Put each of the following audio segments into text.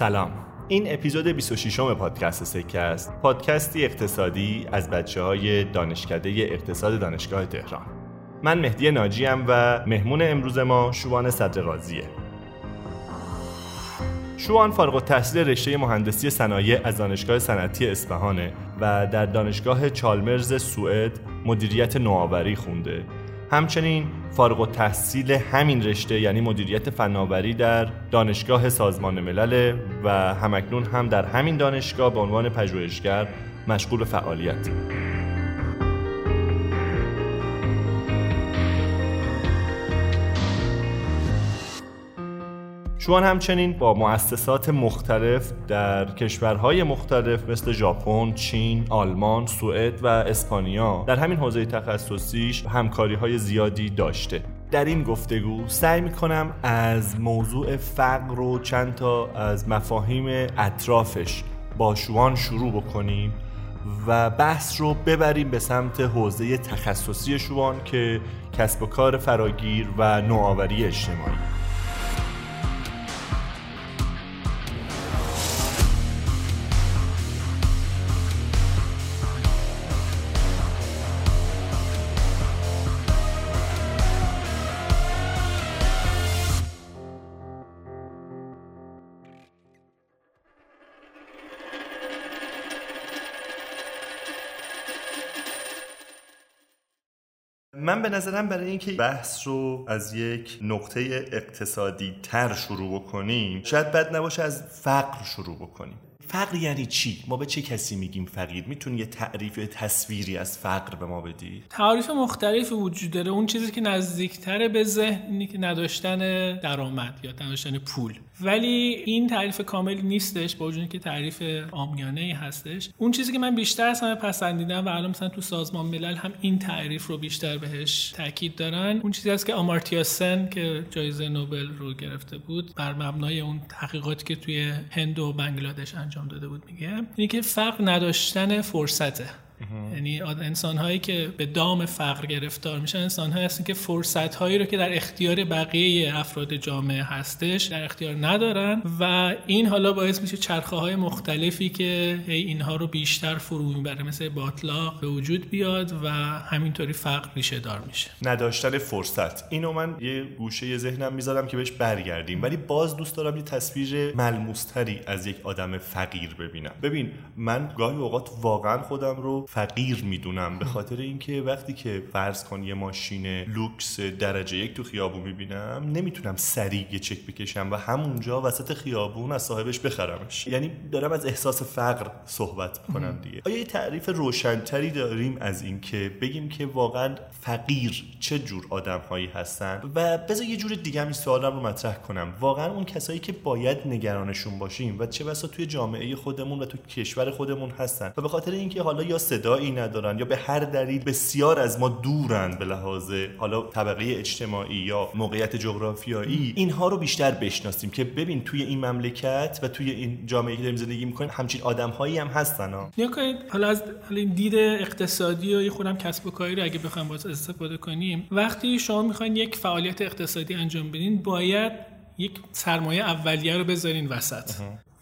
سلام. این اپیزود 26 م پادکست سکه است پادکستی اقتصادی از بچه های دانشکده اقتصاد دانشگاه تهران. من مهدی ناجیم و مهمون امروز ما شوان صدرقاضیه شوان فارغ التحصیل رشته مهندسی صنایع از دانشگاه صنعتی اصفهانه و در دانشگاه چالمرز سوئد مدیریت نوآوری خونده. همچنین فارغ التحصیل همین رشته یعنی مدیریت فناوری در دانشگاه سازمان ملل و همکنون هم در همین دانشگاه به عنوان پژوهشگر مشغول فعالیت. شوان همچنین با مؤسسات مختلف در کشورهای مختلف مثل ژاپن، چین، آلمان، سوئد و اسپانیا در همین حوزه تخصصیش همکاری های زیادی داشته. در این گفتگو سعی می‌کنم از موضوع فقر و چند تا از مفاهیم اطرافش با شوان شروع بکنیم و بحث رو ببریم به سمت حوزه تخصصی شوان که کسب و کار فراگیر و نوآوری اجتماعی. من به نظرم برای اینکه بحث رو از یک نقطه اقتصادی تر شروع بکنیم شاید بد نباشه از فقر شروع بکنیم فقر یعنی چی؟ ما به چه کسی میگیم فقیر؟ می‌تونی یه تعریف تصویری از فقر به ما بدی؟ تعریف مختلفی وجود داره اون چیزی که نزدیکتره به ذهن اینه که نداشتن درآمد یا نداشتن پول ولی این تعریف کامل نیستش با وجودی که تعریف آمیانه ای هستش. اون چیزی که من بیشتر از همه پسندیدم و الان مثلا تو سازمان ملل هم این تعریف رو بیشتر بهش تاکید دارن اون چیزی هست که آمارتیا سن که جایزه نوبل رو گرفته بود بر مبنای اون تحقیقاتی که توی هند و بنگلادش انجام داده بود میگه اینه که فقر نداشتن فرصته. یعنی انسان هایی که به دام فقر گرفتار میشن انسان هایی هستن که فرصت هایی رو که در اختیار بقیه افراد جامعه هستش در اختیار ندارن و این حالا باعث میشه چرخه های مختلفی که اینها رو بیشتر فرو می‌بره مثل باطلاق به وجود بیاد و همینطوری فقر ریشه دار میشه. نداشتن فرصت. اینو من یه گوشه ذهنم می‌ذارم که بهش برگردیم. ولی باز دوست دارم یه تصویر ملموستری از یک آدم فقیر ببینم. ببین من گاهی اوقات واقعا خودم رو فقیر می‌دونم. به خاطر اینکه وقتی که فرض کن یه ماشین لوکس درجه یک تو خیابون می‌بینم نمی‌تونم سریع یه چک بکشم و همونجا وسط خیابون از صاحبش بخرمش. یعنی دارم از احساس فقر صحبت کنم دیگه. آیا یه تعریف روشنتری داریم از اینکه بگیم که واقعا فقیر چه جور آدم هایی هستن؟ و بذار یه جور دیگه این سوالم رو مطرح کنم. واقعا اون کسایی که باید نگرانشون باشیم و چه بسا توی جامعه خودمون و تو کشور خودمون هستن و به خاطر اینکه حالا یا صدایی ندارن یا به هر دلیل بسیار از ما دورن به لحاظ حالا طبقه اجتماعی یا موقعیت جغرافیایی اینها رو بیشتر بشناسیم که ببین توی این مملکت و توی این جامعه که داریم زندگی می‌کنیم همچین آدمهایی هم هستن ها. حالا از این دید اقتصادی و یه خودم کسب و کاری رو اگه بخوام باز استفاده کنیم وقتی شما می‌خواین یک فعالیت اقتصادی انجام بدین باید یک سرمایه اولیه رو بذارین وسط.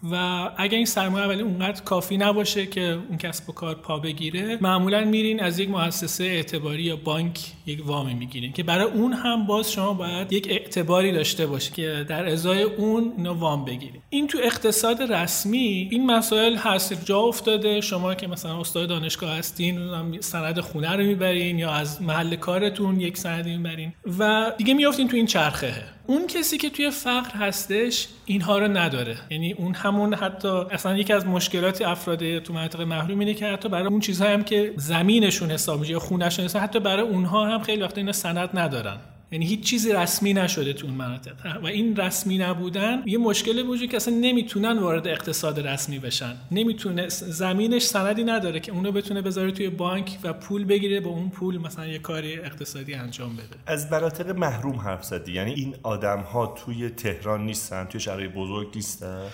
و اگر این سرمایه اولی اونقدر کافی نباشه که اون کسب و کار پا بگیره معمولا میرین از یک مؤسسه اعتباری یا بانک یک وامی می‌گیرین که برای اون هم باز شما باید یک اعتباری داشته باشه که در ازای اون اینو وام بگیرین. این تو اقتصاد رسمی این مسائل هست. جا افتاده. شما که مثلا استاد دانشگاه هستین سند خونه رو می‌برین یا از محل کارتون یک سند می‌برین و دیگه میافتین تو این چرخه اون کسی که توی فقر هستش اینها رو نداره. یعنی اون همون حتی اصلا یکی از مشکلات افراد تو مناطق محروم اینه که حتی برای اون چیزهایی هم که زمینشون حساب میشه یا خونهشون حساب حتی برای اونها هم خیلی وقتا اینا سند ندارن. یعنی هیچ چیزی رسمی نشده تو اون مناطق. و این رسمی نبودن یه مشکل وجود که اصلا نمی‌تونن وارد اقتصاد رسمی بشن. نمی‌تونه زمینش سندی نداره که اونو بتونه بذاره توی بانک و پول بگیره با اون پول مثلا یه کاری اقتصادی انجام بده. از مناطق محروم حرف زدی. یعنی این آدم ها توی تهران نیستن توی شهرهای بزرگ نیستن؟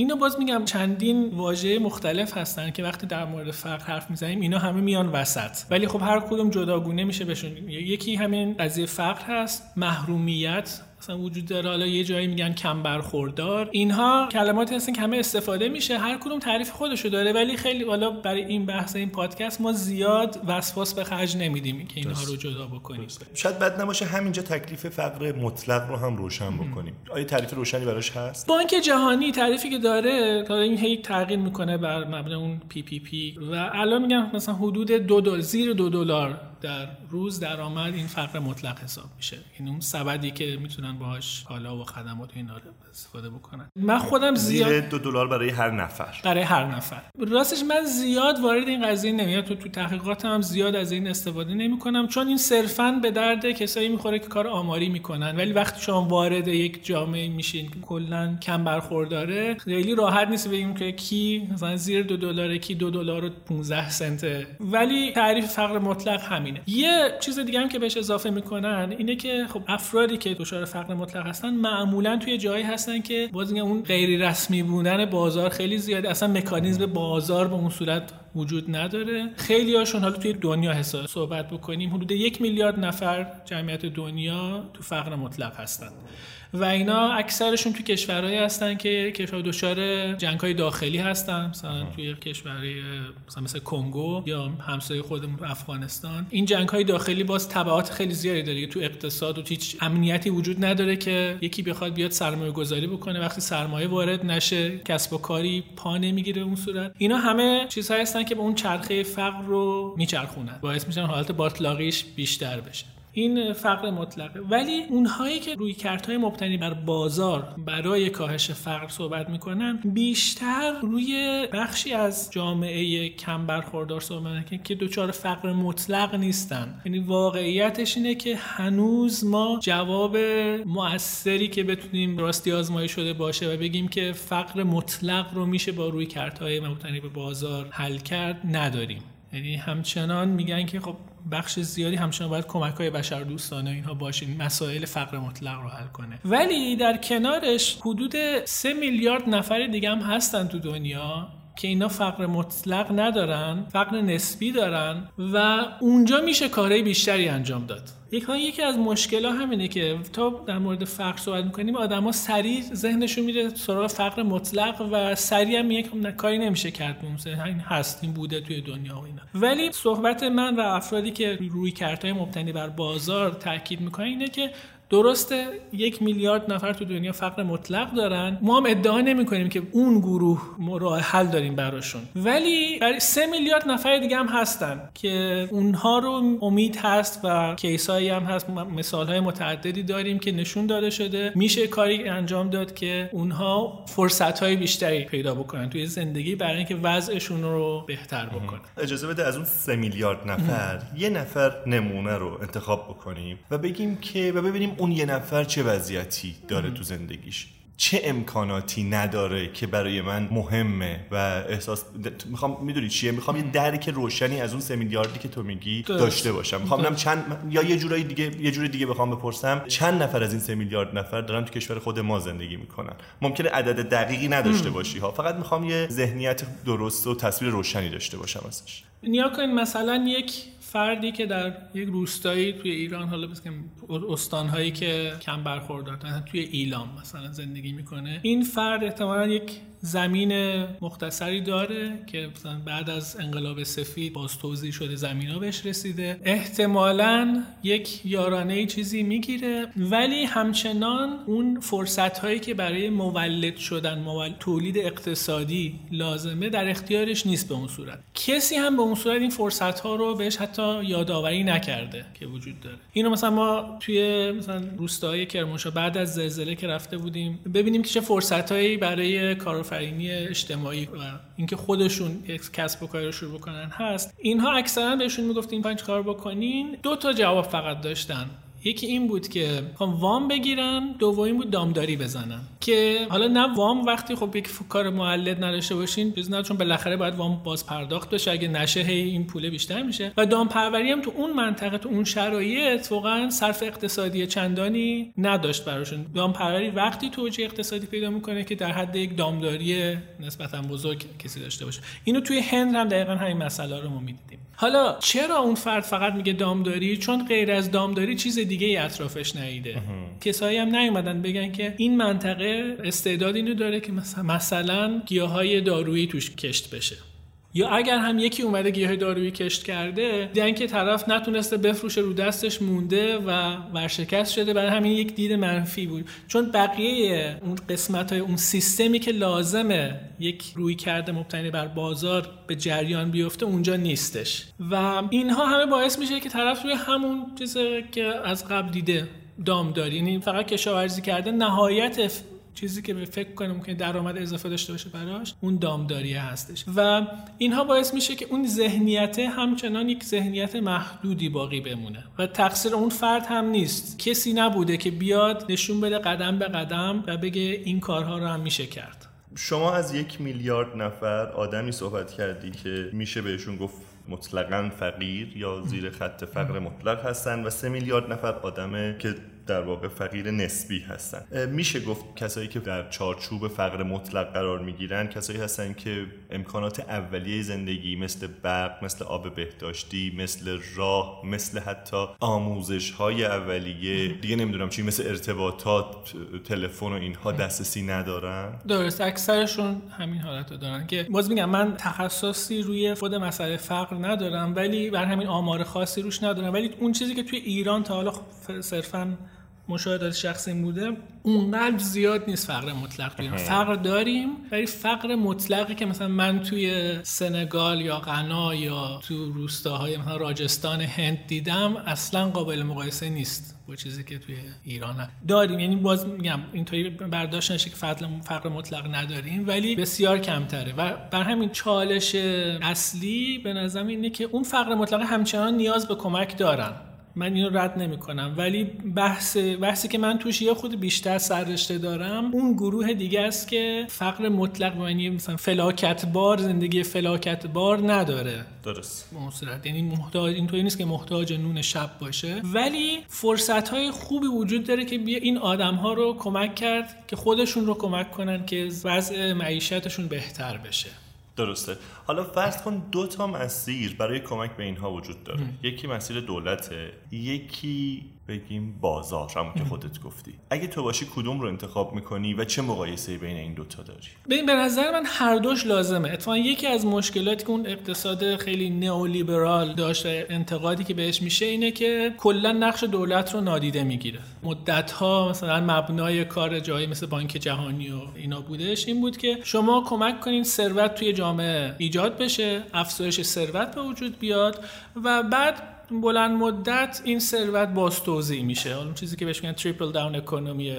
اینو باز میگم چندین واژه مختلف هستن که وقتی در مورد فقر حرف می‌زنیم اینا همه میان وسط. ولی خب هر کدوم جداگونه میشه بهشون. یکی همین قضیه فقر هست محرومیت. مثلا وجود داره. حالا یه جایی میگن کم برخوردار. اینها کلماتی هستن که همه استفاده میشه. هر کدوم تعریف خودشو داره. ولی خیلی حالا برای این بحث این پادکست ما زیاد وسواس به خرج نمیدیم که اینها رو جدا بکنیم. شاید بد نباشه همینجا تکلیف فقر مطلق رو هم روشن بکنیم. آیا تعریف روشنی براش هست؟ بانک جهانی تعریفی که داره تا این هی تغییر می‌کنه بر مبنای اون PPP و الان میگم مثلا حدود دو دلار زیر دو دلار در روز درآمد این فقر مطلق حساب میشه. این اون سبدی که می‌تونن باهاش کالا و خدمات اینا رو استفاده بکنن. من خودم زیاد زیر دو دلار برای هر نفر. برای هر نفر. راستش من زیاد وارد این قضیه نمیاد تو تو تحقیقاتم هم زیاد از این استفاده نمی کنم چون این صرفا به درد کسایی می‌خوره که کار آماری می‌کنن. ولی وقتی شما وارد یک جامعه میشین که کلا کم برخورداره خیلی راحت نیست بگیم که کی مثلا زیر دو دلاره کی دو دلار و 15 سنته ولی تعریف فقر مطلق همینه. یه چیز دیگه هم که بهش اضافه می‌کنن اینه که خب افرادی که دچار فقر مطلق هستن معمولا توی جایی هستن که باز میگم اون غیر رسمی بودن بازار خیلی زیاده. اصلا مکانیزم بازار به اون صورت وجود نداره. خیلی هاشون حالا توی دنیا حساب صحبت بکنیم حدود یک میلیارد نفر جمعیت دنیا تو فقر مطلق هستن. و اینا اکثرشون توی کشورهایی هستن که کشور دچار جنگ های داخلی هستن مثلا توی کشورهای مثلا مثل کنگو یا همسایه خودمون افغانستان. این جنگ های داخلی باز تبعات خیلی زیادی داره. تو اقتصاد و هیچ امنیتی وجود نداره که یکی بخواد بیاد سرمایه گذاری بکنه. وقتی سرمایه وارد نشه کسب و کاری پا نمی‌گیره اون صورت. اینا همه چیزهایی هستن که به اون چرخه فقر رو میچرخونن. باعث میشن حالت باطلاقیش بیشتر بشه. این فقر مطلقه. ولی اونهایی که روی کارت‌های مبتنی بر بازار برای کاهش فقر صحبت می‌کنن بیشتر روی بخشی از جامعه کم برخوردار صحبت می‌کنن که دچار فقر مطلق نیستن. یعنی واقعیتش اینه که هنوز ما جواب مؤثری که بتونیم راستی آزمایی شده باشه و بگیم که فقر مطلق رو میشه با روی کارت‌های مبتنی به بازار حل کرد نداریم. یعنی همچنان میگن که خب بخش زیادی همچنان باید کمک های بشر دوستانه اینها باشین مسائل فقر مطلق رو حل کنه. ولی در کنارش حدود سه میلیارد نفر دیگه هم هستن تو دنیا که اینا فقر مطلق ندارن فقر نسبی دارن و اونجا میشه کارهای بیشتری انجام داد. یکی از مشکل ها همینه که تا در مورد فقر صحبت می‌کنیم آدما سریع ذهنشون میره سراغ فقر مطلق و سریع هم یک کاری نمیشه کرد این هست این بوده توی دنیا و اینا. ولی صحبت من و افرادی که روی کارتای مبتنی بر بازار تاکید می‌کنن اینه که درسته یک میلیارد نفر تو دنیا فقر مطلق دارن. ما هم ادعا نمی کنیم که اون گروه راه حل داریم براشون. ولی برای سه میلیارد نفر دیگه هم هستن که اونها رو امید هست و کیسایی هم هست. مثال های متعددی داریم که نشون داده شده. میشه کاری انجام داد که اونها فرصت های بیشتری پیدا بکنن توی زندگی برای اینکه وضعشون رو بهتر بکنن. اجازه بده از اون سه میلیارد نفر یه نفر نمونه رو انتخاب بکنیم و بگیم که و ببینیم اون یه نفر چه وضعیتی داره تو زندگیش؟ چه امکاناتی نداره که برای من مهمه و احساس می‌خوام می‌دونی چیه؟ می‌خوام یه درک روشنی از اون سه میلیاردی که تو میگی داشته باشم. می‌خوام چند یا یه جورایی دیگه یه جوری دیگه بخوام بپرسم. چند نفر از این سه میلیارد نفر دارن تو کشور خود ما زندگی می‌کنن؟ ممکنه عدد دقیقی نداشته باشی ها فقط می‌خوام یه ذهنیت درست و تصویر روشنی داشته باشم ازش. نیا کن مثلا یک فردی که در یک روستایی توی ایران حالا بسیم استانهایی که کم برخوردارن توی ایلام مثلا زندگی می‌کنه این فرد احتمالا یک زمین مختصری داره که مثلا بعد از انقلاب سفید باز توضیح شده زمین ها بهش رسیده. احتمالا یک یارانه چیزی می‌گیره ولی همچنان اون فرصت هایی که برای مولد شدن مولد تولید اقتصادی لازمه در اختیارش نیست به اون صورت. کسی هم به اون صورت این فرصت ها رو بهش حتی یادآوری نکرده که وجود داره. اینو مثلا ما توی مثلا روستای کرمانشاه بعد از زلزله که رفته بودیم ببینیم که چه فرصت هایی برای کار کارآفرینی اجتماعی و اینکه خودشون یک کسب و کاری رو شروع بکنن هست. اینها اکثرا بهشون می‌گفتین پنج کار بکنین؟ دو تا جواب فقط داشتن. یکی این بود که وام بگیرن دومی بود دامداری بزنن که حالا نه وام وقتی خب یک کار معلد نداشته باشین چیز نه چون بالاخره باید وام باز پرداخت بشه اگه نشه هی این پوله بیشتر میشه. و دامپروری هم تو اون منطقه تو اون شرایط واقعا صرف اقتصادی چندانی نداشت براشون. دامپروری وقتی توجیه اقتصادی پیدا می‌کنه که در حد یک دامداری نسبتا بزرگ کسی داشته باشه. اینو توی هند هم دقیقا همین مسئله رو ما حالا چرا اون فرد فقط میگه دامداری؟ چون غیر از دامداری چیز دیگه ای اطرافش نیده کسایی هم نیومدن بگن که این منطقه استعداد اینو داره که مثلا مثلا گیاهای دارویی توش کشت بشه. یا اگر هم یکی اومده گیاه دارویی کشت کرده دیدن که طرف نتونسته بفروشه رو دستش مونده و ورشکست شده برای همین یک دید منفی بود. چون بقیه اون قسمت های اون سیستمی که لازمه یک روی کرده مبتنی بر بازار به جریان بیفته اونجا نیستش. و اینها همه باعث میشه که طرف روی همون چیزی که از قبل دیده دام داری یعنی فقط کشاورزی کرده نهایت چیزی که به فکر کنه ممکنه درآمد اضافه داشته باشه براش اون دامداریه هستش. و اینها باعث میشه که اون ذهنیت همچنان یک ذهنیت محدودی باقی بمونه. و تقصیر اون فرد هم نیست. کسی نبوده که بیاد نشون بده قدم به قدم و بگه این کارها رو هم میشه کرد. شما از یک میلیارد نفر آدمی صحبت کردی که میشه بهشون گفت مطلقا فقیر یا زیر خط فقر مطلق هستن و سه میلیارد نفر آدمه که در واقع فقیر نسبی هستن. میشه گفت کسایی که در چارچوب فقر مطلق قرار می‌گیرن کسایی هستن که امکانات اولیه زندگی مثل برق مثل آب بهداشتی مثل راه مثل حتی آموزش های اولیه دیگه نمی‌دونم چی مثل ارتباطات تلفن و اینها دسترسی ندارن؟ درست. اکثرشون همین حالت رو دارن که باز میگم من تخصصی روی خود مسئله فقر ندارم ولی بر همین آمار خاصی روش ندارم. ولی اون چیزی که توی ایران تا حالا صرفا مشاهدات شخصی بوده اونقدر زیاد نیست فقر مطلق بیان فقر داریم ولی فقر مطلقی که مثلا من توی سنگال یا غنا یا تو روستاهای مثلا راجستان هند دیدم اصلا قابل مقایسه نیست با چیزی که توی ایران هست داریم. یعنی باز میگم اینطوری برداشت نشه که فقر مطلق نداریم ولی بسیار کمتره. و بر همین چالش اصلی به نظرم اینه که اون فقر مطلق همچنان نیاز به کمک دارن. من اینو رد نمی کنم ولی بحث بحثی که من توش یه خود بیشتر سررشته دارم اون گروه دیگه است که فقر مطلق به معنی مثلا فلاکت بار زندگی فلاکت بار نداره. درست. صورت. یعنی محتاج اینطوری نیست که محتاج نون شب باشه. ولی فرصت های خوبی وجود داره که بیا این آدم ها رو کمک کرد که خودشون رو کمک کنن که وضع معیشتشون بهتر بشه. درسته. حالا فرض کن دو تا مسیر برای کمک به اینها وجود داره. یکی مسیر دولته یکی بگیم بازار همون که خودت گفتی. اگه تو باشی کدوم رو انتخاب می‌کنی و چه مقایسه بین این دوتا داری؟ ببین به نظر من هر دوش لازمه. اتفاقا یکی از مشکلاتی که اون اقتصاد خیلی نئولیبرال داشت انتقادی که بهش میشه اینه که کلا نقش دولت رو نادیده می‌گیره. مدت ها مثلا مبنای کار جایی مثل بانک جهانی و اینا بودش این بود که شما کمک کنین ثروت توی جامعه ایجاد بشه افزایش ثروت به وجود بیاد و بعد بلند مدت این ثروت باز توضیح میشه. اون چیزی که بهش میگن تریپل داون اکونومی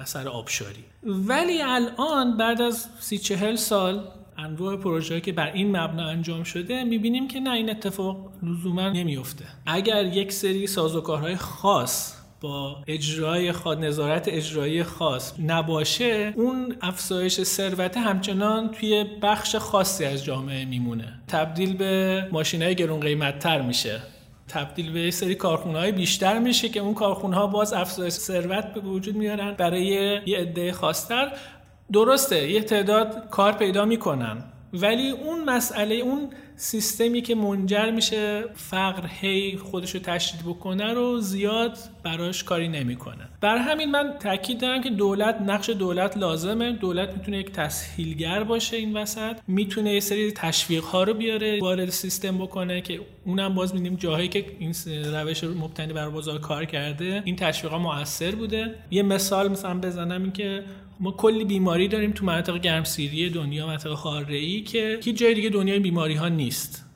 اثر آبشاری. ولی الان بعد از سی چهل سال انواع پروژه که بر این مبنا انجام شده می‌بینیم که نه این اتفاق لزوما نمیفته اگر یک سری سازوکارهای خاص با اجرای خاص نظارت اجرایی خاص نباشه اون افزایش ثروت همچنان توی بخش خاصی از جامعه میمونه. تبدیل به ماشینای گرون قیمت تر میشه. تبدیل به یه سری کارخونه های بیشتر میشه که اون کارخونه ها باز افزایش ثروت به وجود میارن برای یه عده خاصتر. درسته یه تعداد کار پیدا می‌کنن ولی اون مسئله اون سیستمی که منجر میشه فقر هی خودش رو تشدید بکنه رو زیاد براش کاری نمی‌کنه. بر همین من تاکید دارم که دولت نقش دولت لازمه. دولت می‌تونه یک تسهیلگر باشه این وسط. می‌تونه یه سری تشویق ها رو بیاره وارد سیستم بکنه که اونم باز میدیم جاهایی که این روش مبتنی بر بازار کار کرده این تشویق ها موثر بوده. یه مثال مثلا بزنم این که ما کلی بیماری داریم تو مناطق گرمسیری دنیا مناطق خارجی که هیچ جای دیگه دنیای بیماری ها نیست.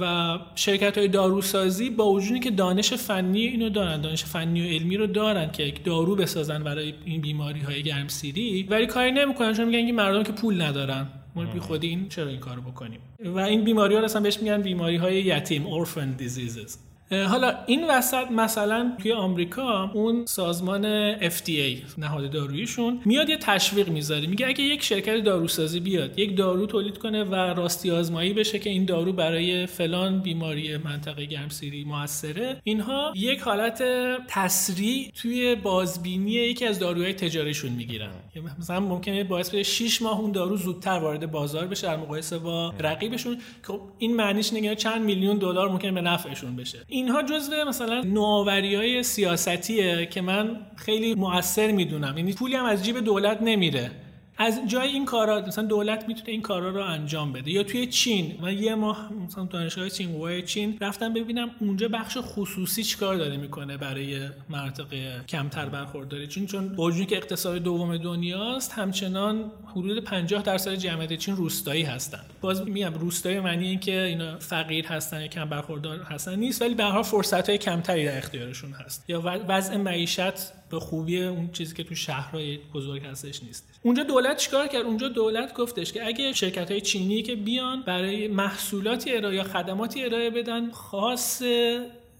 و شرکت های داروسازی با وجودی که دانش فنی اینو دارن دانش فنی و علمی رو دارن که یک دارو بسازن برای این بیماری های گرمسیری ولی کاری نمی‌کنن چون میگن که مردم که پول ندارن. ما بی خودی این چرا این کارو بکنیم؟ و این بیماری ها اصلا بهش میگن بیماری های یتیم orphan diseases. حالا این وسط مثلا توی آمریکا اون سازمان FDA نهاد داروییشون میاد یه تشویق می‌ذاره. میگه اگه یک شرکت داروسازی بیاد یک دارو تولید کنه و راستی آزمایی بشه که این دارو برای فلان بیماری منطقه گرمسیری موثره اینها یک حالت تسریع توی بازبینی یکی از داروهای تجاریشون می‌گیرن. مثلا ممکنه باعث بشه 6 ماه اون دارو زودتر وارد بازار بشه در مقایسه با رقیبشون. خب این معنیش نگه چند میلیون دلار ممکنه به نفعشون بشه. اینها جزو مثلا نوآوری های سیاستیه که من خیلی موثر می‌دونم. یعنی پولی هم از جیب دولت نمیره. از جای این کارا مثلا دولت می‌تونه این کارا رو انجام بده. یا توی چین من یه ماه مثلا دانشگاه چین چین رفتم ببینم اونجا بخش خصوصی چیکار داره می‌کنه برای مناطق کمتر برخورداری. چون چون با که اقتصاد دوم دنیاست همچنان حدود 50 درصد جمعیت چین روستایی هستن. باز میگم روستایی معنی این که اینا فقیر هستن یا کم برخوردار هستن نیست ولی به هر فرصت های کمتری در اختیارشون هست. یا وضع معیشت به خوبی اون چیزی که تو شهرهای بزرگ هستش نیست. اونجا دولت چیکار کرد؟ اونجا دولت گفتش که اگه شرکت های چینی که بیان برای محصولاتی ارائه یا خدماتی ارائه بدن خاص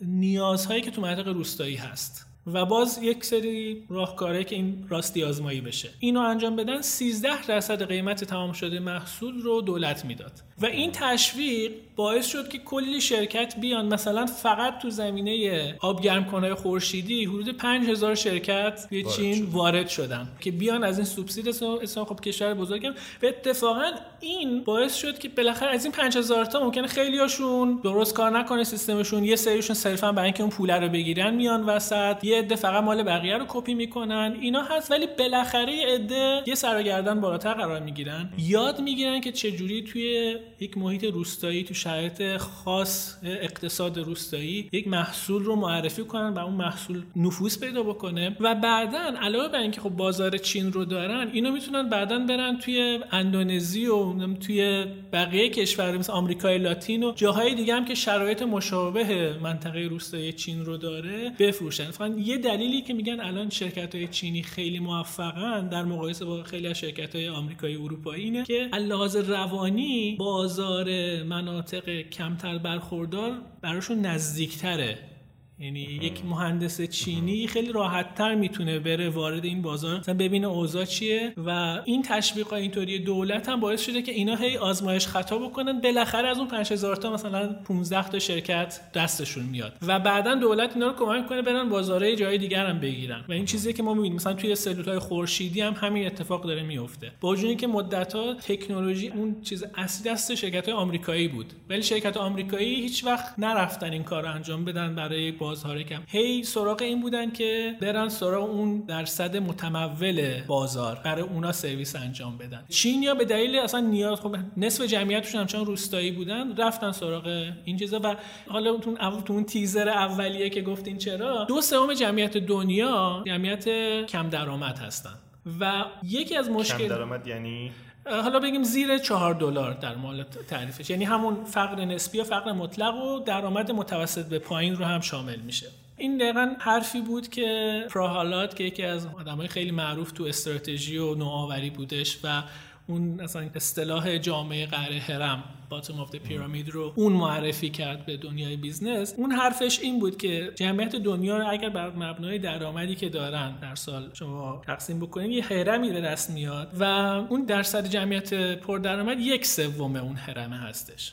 نیازهایی که تو منطقه روستایی هست. و باز یک سری راهکاره که این راستی آزمایی بشه. اینو انجام بدن 13 درصد قیمت تمام شده محصول رو دولت می‌داد. و این تشویق باعث شد که کلی شرکت بیان. مثلا فقط تو زمینه آب گرم کنهای خورشیدی حدود 5000 شرکت به چین وارد شدن که بیان از این سوبسید اسم خب کشور بزرگم. و اتفاقا این باعث شد که بالاخره از این 5000 تا ممکنه خیلیاشون درست کار نکنه سیستمشون یه سریشون صرفا برای اینکه اون پول رو بگیرن میان وسط. یه عده فقط مال بقیه رو کپی می‌کنن. اینا هست ولی بالاخره عده یه سر بالاتر قرار می‌گیرن. یاد می‌گیرن که چه جوری توی یک محیط روستایی تو شرایط خاص اقتصاد روستایی یک محصول رو معرفی کنن و اون محصول نفوذ پیدا بکنه. و بعدا علاوه بر اینکه خب بازار چین رو دارن اینو می‌تونن بعدا برن توی اندونزی و توی بقیه کشور مثل آمریکای لاتین و جاهای دیگه هم که شرایط مشابه منطقه روستایی چین رو داره بفروشن. فقط یه دلیلی که میگن الان شرکت های چینی خیلی موفقن در مقایسه با خیلی از شرکت های آمریکایی اروپایی اینه که لحاظ روانی بازار مناطق کمتر برخوردار براشون نزدیکتره. یعنی یک مهندس چینی خیلی راحت تر می‌تونه بره وارد این بازار. مثلا ببینه اوضاع چیه و این تشویق اینطوری دولت هم باعث شده که اینا هی آزمایش خطا بکنن. بالاخره از اون 5000 تا مثلا 15 تا شرکت دستشون میاد و بعدا دولت اینا رو کمک کنه برن بازارهای جای دیگر هم بگیرن. و این چیزی که ما می‌بینیم. مثلا توی های خورشیدی هم همین اتفاق داره میفته با وجود که مدت‌ها تکنولوژی اون چیز اصلی دست شرکت آمریکایی بود. ولی شرکت آمریکایی هیچ وقت نرفتن این کار انجام بدن برای بازار کم هی سراغ این بودن که برن سراغ اون درصد متمول بازار برای اونا سرویس انجام بدن. چینیا به دلیل اصلا نیاز خب نصف جمعیتشون همچنان روستایی بودن رفتن سراغ این چیزا و حالا اون تو اون تیزر اولیه که گفتین چرا دو سوم جمعیت دنیا جمعیت کم درآمد هستن. و یکی از مشکل کم درآمد یعنی؟ حالا بگیم زیر چهار دلار در مال تعریفش. یعنی همون فقر نسبی و فقر مطلق و درآمد متوسط به پایین رو هم شامل میشه. این دقیقا حرفی بود که پراهالات که یکی از آدمای خیلی معروف تو استراتژی و نوآوری بودش و اون اصلا اصطلاح جامعه قاعده هرم bottom of pyramid رو اون معرفی کرد به دنیای business. اون حرفش این بود که جمعیت دنیا رو اگر بر مبنای درآمدی که دارن در سال شما تقسیم بکنیم یه هرمی به دست میاد و اون درصد جمعیت پردرآمد یک سوم اون هرمه هستش.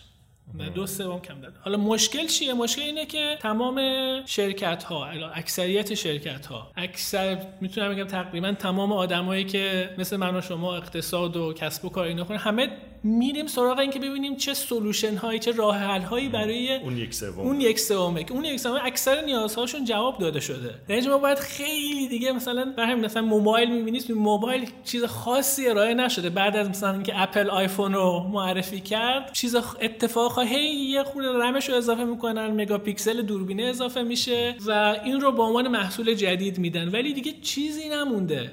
دو سوم کم درآمد حالا مشکل چیه؟ مشکل اینه که تمام شرکت ها اکثریت شرکت ها اکثر می‌تونم بگم تقریبا تمام آدمایی که مثل من و شما اقتصاد و کسب و کار اینا کنن همه میریم سراغ این که ببینیم چه solution هایی چه راه حل هایی برای اون یک سوم. اون یک سومه. که اون یک سوم اکثر نیازهاشون جواب داده شده. یعنی ما باید خیلی دیگه مثلا برای مثلا موبایل می‌بینید موبایل چیز خاصی ارائه نشده. بعد از مثلا اینکه اپل آیفون رو معرفی کرد چیز اتفاق هی یه خورده رمش رو اضافه می‌کنن مگاپیکسل دوربینه اضافه میشه و این رو به عنوان محصول جدید میدن. ولی دیگه چیزی نمونده.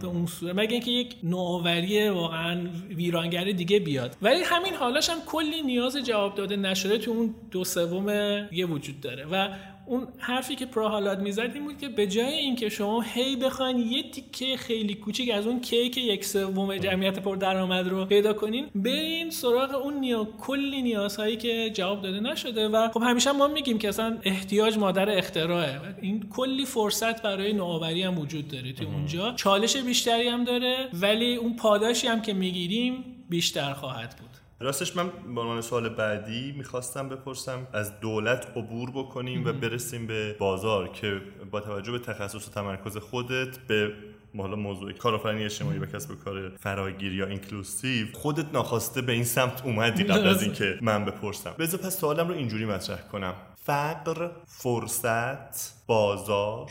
به اون صورت مگه اینکه یک نوآوری واقعا ویرانگر دیگه بیاد. ولی همین حالاش هم کلی نیاز جواب داده نشده تو اون دو سوم دیگه وجود داره. و اون حرفی که پروهالاد می‌زد این بود که به جای اینکه شما هی بخواین یه تیکه خیلی کوچیک از اون کیک یک سوم جمعیت پر درآمد رو پیدا کنین برین سراغ اون نیا کلی نیازهایی که جواب داده نشده و خب همیشه ما میگیم که اصلا احتیاج مادر اختراعه این کلی فرصت برای نوآوری هم وجود داره تو اونجا. چالش بیشتری هم داره ولی اون پاداشی هم که می‌گیریم بیشتر خواهد بود. راستش من به عنوان سوال بعدی می‌خواستم بپرسم از دولت عبور بکنیم و برسیم به بازار که با توجه به تخصص و تمرکز خودت به حالا موضوع کارآفرینی اجتماعی و کسب کار فراگیر یا اینکلوسیو خودت ناخواسته به این سمت اومدی قبل از اینکه من بپرسم. بذار پس سوالم رو اینجوری مطرح کنم. فقر فرصت بازار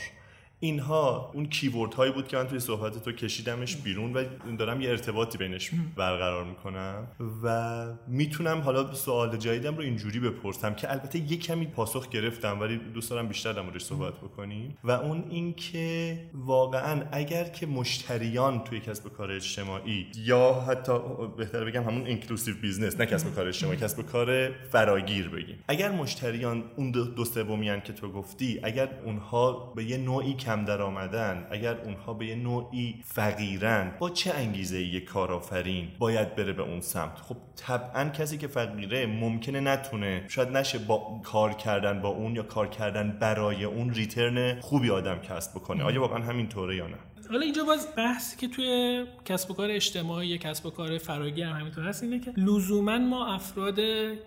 اینها اون کیورد هایی بود که من توی صحبت تو کشیدمش بیرون و دارم یه ارتباطی بینش برقرار می‌کنم و می‌تونم حالا سوال جدیدم رو اینجوری بپرسم که البته یه کمی پاسخ گرفتم ولی دوست دارم بیشتر در موردش صحبت بکنیم. و اون اینکه واقعا اگر که مشتریان توی کسب کار اجتماعی یا حتی بهتر بگم همون inclusive business نه کسب کار اجتماعی کسب کار فراگیر بگیم. اگر مشتریان اون دو سومیان که تو گفتی اگر اونها به یه نوعی کم درآمدن اگر اونها به یه نوعی فقیرن با چه انگیزه یک کارآفرین باید بره به اون سمت؟ خب طبعا کسی که فقیره ممکنه نتونه شاید نشه با کار کردن با اون یا کار کردن برای اون return خوبی آدم کسب بکنه. آیا واقعا همین طوره یا نه؟ حالا اینجا باز بحثی که توی کسب و کار اجتماعی یا کسب و کار فراگیر هم همینطور هست اینه که لزوما ما افراد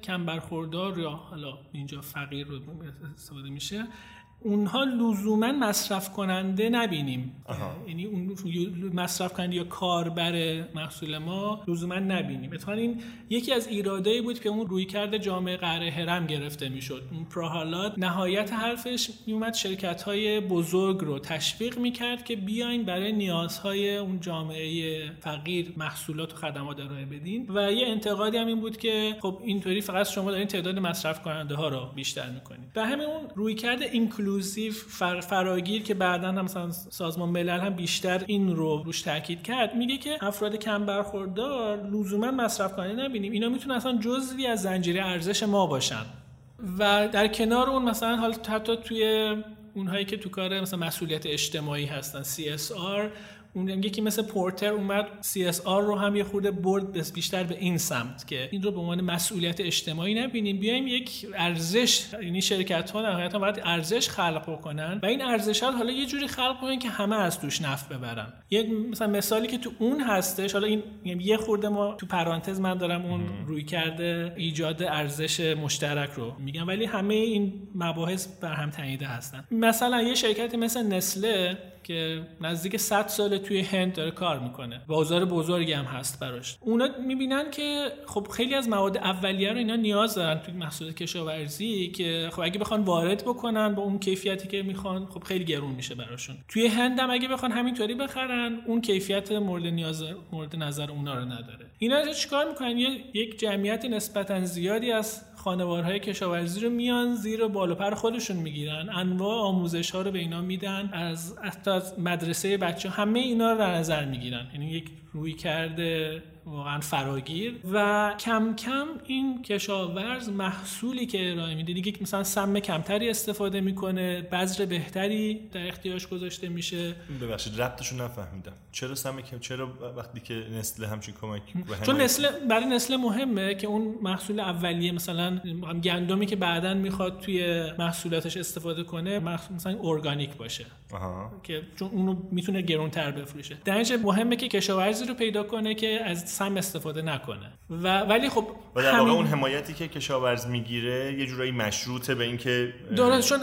کم برخوردار یا حالا اینجا فقیر رو استفاده میشه اونها لزوما مصرف کننده نبینیم. یعنی اون مصرف کننده یا کاربر محصول ما لزوما نبینیم. اتفاقا این یکی از ایرادایی بود که اون روی کرده جامعه قره هرم گرفته می‌شد. اون پروهالات نهایت حرفش میومد شرکت های بزرگ رو تشویق می‌کرد که بیاین برای نیازهای اون جامعه فقیر محصولات و خدمات ارائه بدین. و یه انتقادی هم این بود که خب اینطوری فقط شما دارین تعداد مصرف کننده ها رو بیشتر می‌کنید به همین اون روی کرده اینکلوزیو فراگیر که بعدا هم مثلا سازمان ملل هم بیشتر این رو روش تاکید کرد میگه که افراد کم برخوردار لزوما مصرف کننده نبینیم. اینا می‌تونن اصلا جزوی از زنجیره ارزش ما باشن. و در کنار اون مثلا حالا حتی توی اونهایی که تو کار مثلا مسئولیت اجتماعی هستن CSR اون یکی مثل پورتر اومد CSR رو هم یه خورده برد بیشتر به این سمت که این رو به عنوان مسئولیت اجتماعی نبینیم. بیایم یک ارزش یعنی شرکت ها نهایتا باید ارزش خلق بکنن و این ارزش ها حالا یه جوری خلق کنن که همه از توش نفع ببرن. یک مثلا مثالی که تو اون هستش حالا این یه خورده ما تو پرانتز من دارم اون روی کرده ایجاد ارزش مشترک رو میگم ولی همه این مباحث بر هم تنیده هستن. مثلا یه شرکتی مثل نسله که نزدیک 100 سال توی هند داره کار می‌کنه. بازار بزرگی هم هست براش. اونا می‌بینن که خب خیلی از مواد اولیه رو اینا نیاز دارن توی محصول کشاورزی که خب اگه بخوان وارد بکنن با اون کیفیتی که می‌خوان خب خیلی گرون میشه براشون. توی هند هم اگه بخوان همینطوری بخرن اون کیفیت مورد نیاز مورد نظر اونا رو نداره. اینا چیکار می‌کنن؟ یک جمعیت نسبتا زیادی از خانوارهای کشاورزی رو میان زیر بالا پر خودشون می‌گیرن. انواع آموزش ها رو به اینا میدن از حتی از مدرسه بچه همه اینا رو در نظر می‌گیرن. یعنی یک روی کرده واقعا فراگیر. و کم کم این کشاورز محصولی که ارائه میده دیگه مثلا سم کمتری استفاده می‌کنه بذر بهتری در اختیارش گذاشته میشه. ببخشید ربطشو نفهمیدم. چرا سم کم چرا وقتی که نسل همچین کمک چون نسل برای نسل مهمه که اون محصول اولیه مثلا گندمی که بعدا می‌خواد توی محصولاتش استفاده کنه مثلا ارگانیک باشه. آها. که چون اونو می‌تونه گرونتر بفروشه. در مهمه که کشاورزی رو پیدا کنه که از سم استفاده نکنه. و ولی خب و در واقع اون حمایتی که کشاورز می‌گیره یه جورایی مشروطه به اینکه درست چون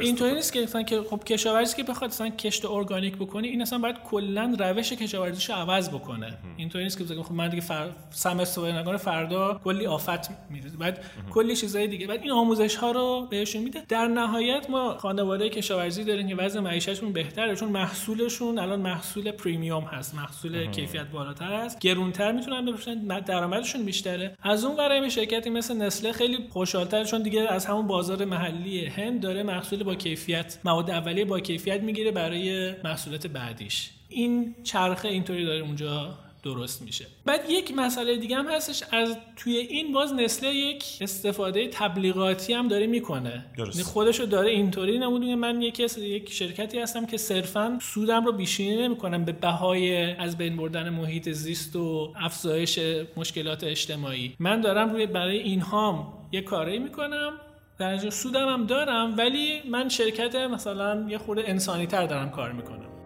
اینطوری نیست که مثلا که خب کشاورزی که بخواد مثلا کشت ارگانیک بکنه این اصلا باید کلا روش کشاورزیشو عوض بکنه. اینطوری نیست که بگم خب من دیگه فر... سم استفاده نکنه فردا کلی آفت میره بعد کلی چیزای دیگه. بعد این آموزش ها رو بهشون میده. در نهایت ما خانواده کشاورزی داریم که وضع معیشتشون بهتره چون محصولشون الان محصول پریمیوم هست محصول کیفیت بالاتر است. گرونتر می‌تونن بفروشن درآمدشون بیشتره. از اون برای شرکتی مثل نسله خیلی خوشحالتر چون دیگه از همون بازار محلی هند داره محصول با کیفیت مواد اولیه با کیفیت می‌گیره برای محصولات بعدیش. این چرخه اینطوری داره اونجا. درست میشه. بعد یک مسئله دیگه هم هستش از توی این باز نسله یک استفاده تبلیغاتی هم داره می‌کنه. درست. یعنی خودشو داره اینطوری نمونه من یک یک شرکتی هستم که صرفا سودم رو بیشینی نمی‌کنم به بهای از بین بردن محیط زیست و افزایش مشکلات اجتماعی. من دارم روی برای اینهام یه کاری می‌کنم. در سودم هم دارم ولی من شرکت مثلا یه خورده انسانی تر دارم کار می‌کنم.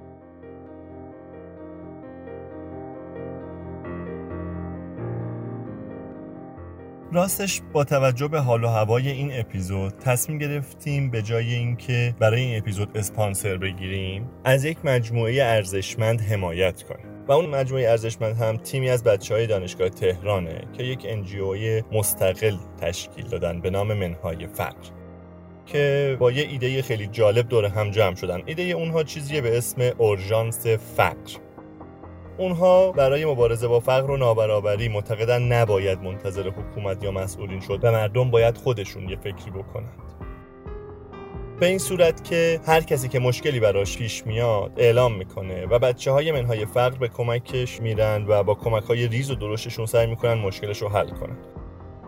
راستش با توجه به حال و هوای این اپیزود تصمیم گرفتیم به جای اینکه برای این اپیزود اسپانسر بگیریم از یک مجموعه ارزشمند حمایت کنیم. و اون مجموعه ارزشمند هم تیمی از بچه های دانشگاه تهرانه که یک انجیوی مستقل تشکیل دادن به نام منهای فقر که با یه ایده خیلی جالب دور هم جمع شدن. ایده اونها چیزیه به اسم اورژانس فقر. اونها برای مبارزه با فقر و نابرابری معتقدن نباید منتظر حکومت یا مسئولین شد و مردم باید خودشون یه فکری بکنند. به این صورت که هر کسی که مشکلی براش پیش میاد اعلام می‌کنه و بچه های منهای فقر به کمکش میرن و با کمک های ریز و درشتشون سعی می‌کنن مشکلش رو حل کنن.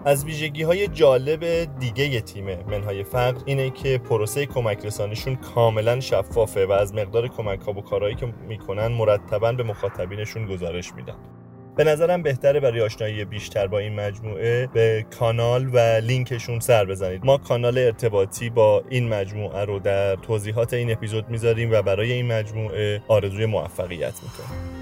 از ویژگی های جالب دیگه تیم منهای فقر اینه که پروسه کمک رسانیشون کاملا شفافه و از مقدار کمک ها و کارهایی که می‌کنن مرتبا به مخاطبینشون گزارش میدن. به نظرم بهتره برای آشنایی بیشتر با این مجموعه به کانال و لینکشون سر بزنید. ما کانال ارتباطی با این مجموعه رو در توضیحات این اپیزود می‌ذاریم و برای این مجموعه آرزوی موفقیت می‌کنیم.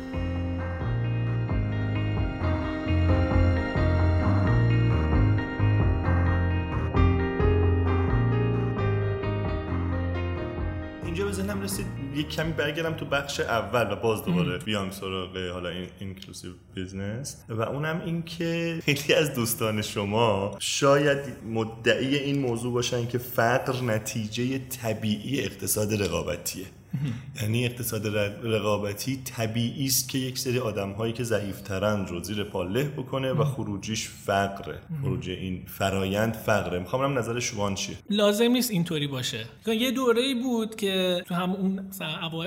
یک کمی برگردم تو بخش اول و باز دوباره بیام سراغ حالا این inclusive business و اونم این که خیلی از دوستان شما شاید مدعی این موضوع باشن که فقر نتیجه طبیعی اقتصاد رقابتیه. یعنی اقتصاد رقابتی طبیعی است که یک سری آدم هایی که ضعیفترن رو زیر پا له بکنه و خروجیش فقره. خروج این فرایند فقره. می‌خوام نظر شما چیه؟ لازم نیست اینطوری باشه. یه دوره بود که تو هم اون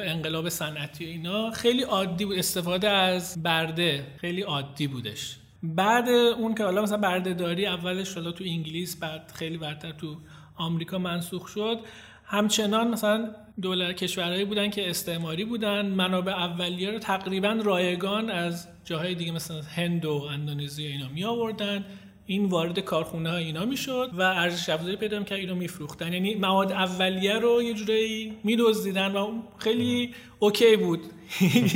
انقلاب صنعتی اینا خیلی عادی بود. استفاده از برده خیلی عادی بودش. بعد اون که حالا مثلا برده داری اولش حالا تو انگلیس بعد خیلی برتر تو آمریکا منسوخ شد. همچنان مثلا دولت کشورهایی بودن که استعماری بودن. منابع اولیه رو تقریبا رایگان از جاهای دیگه مثلا هند و اندونزی اینا می آوردن. این وارد کارخونه ها اینا می‌شد و ارزش افزایی پیدا که اینو میفروختن یعنی مواد اولیه رو یه جورایی میدزدیدن و خیلی اوکی بود.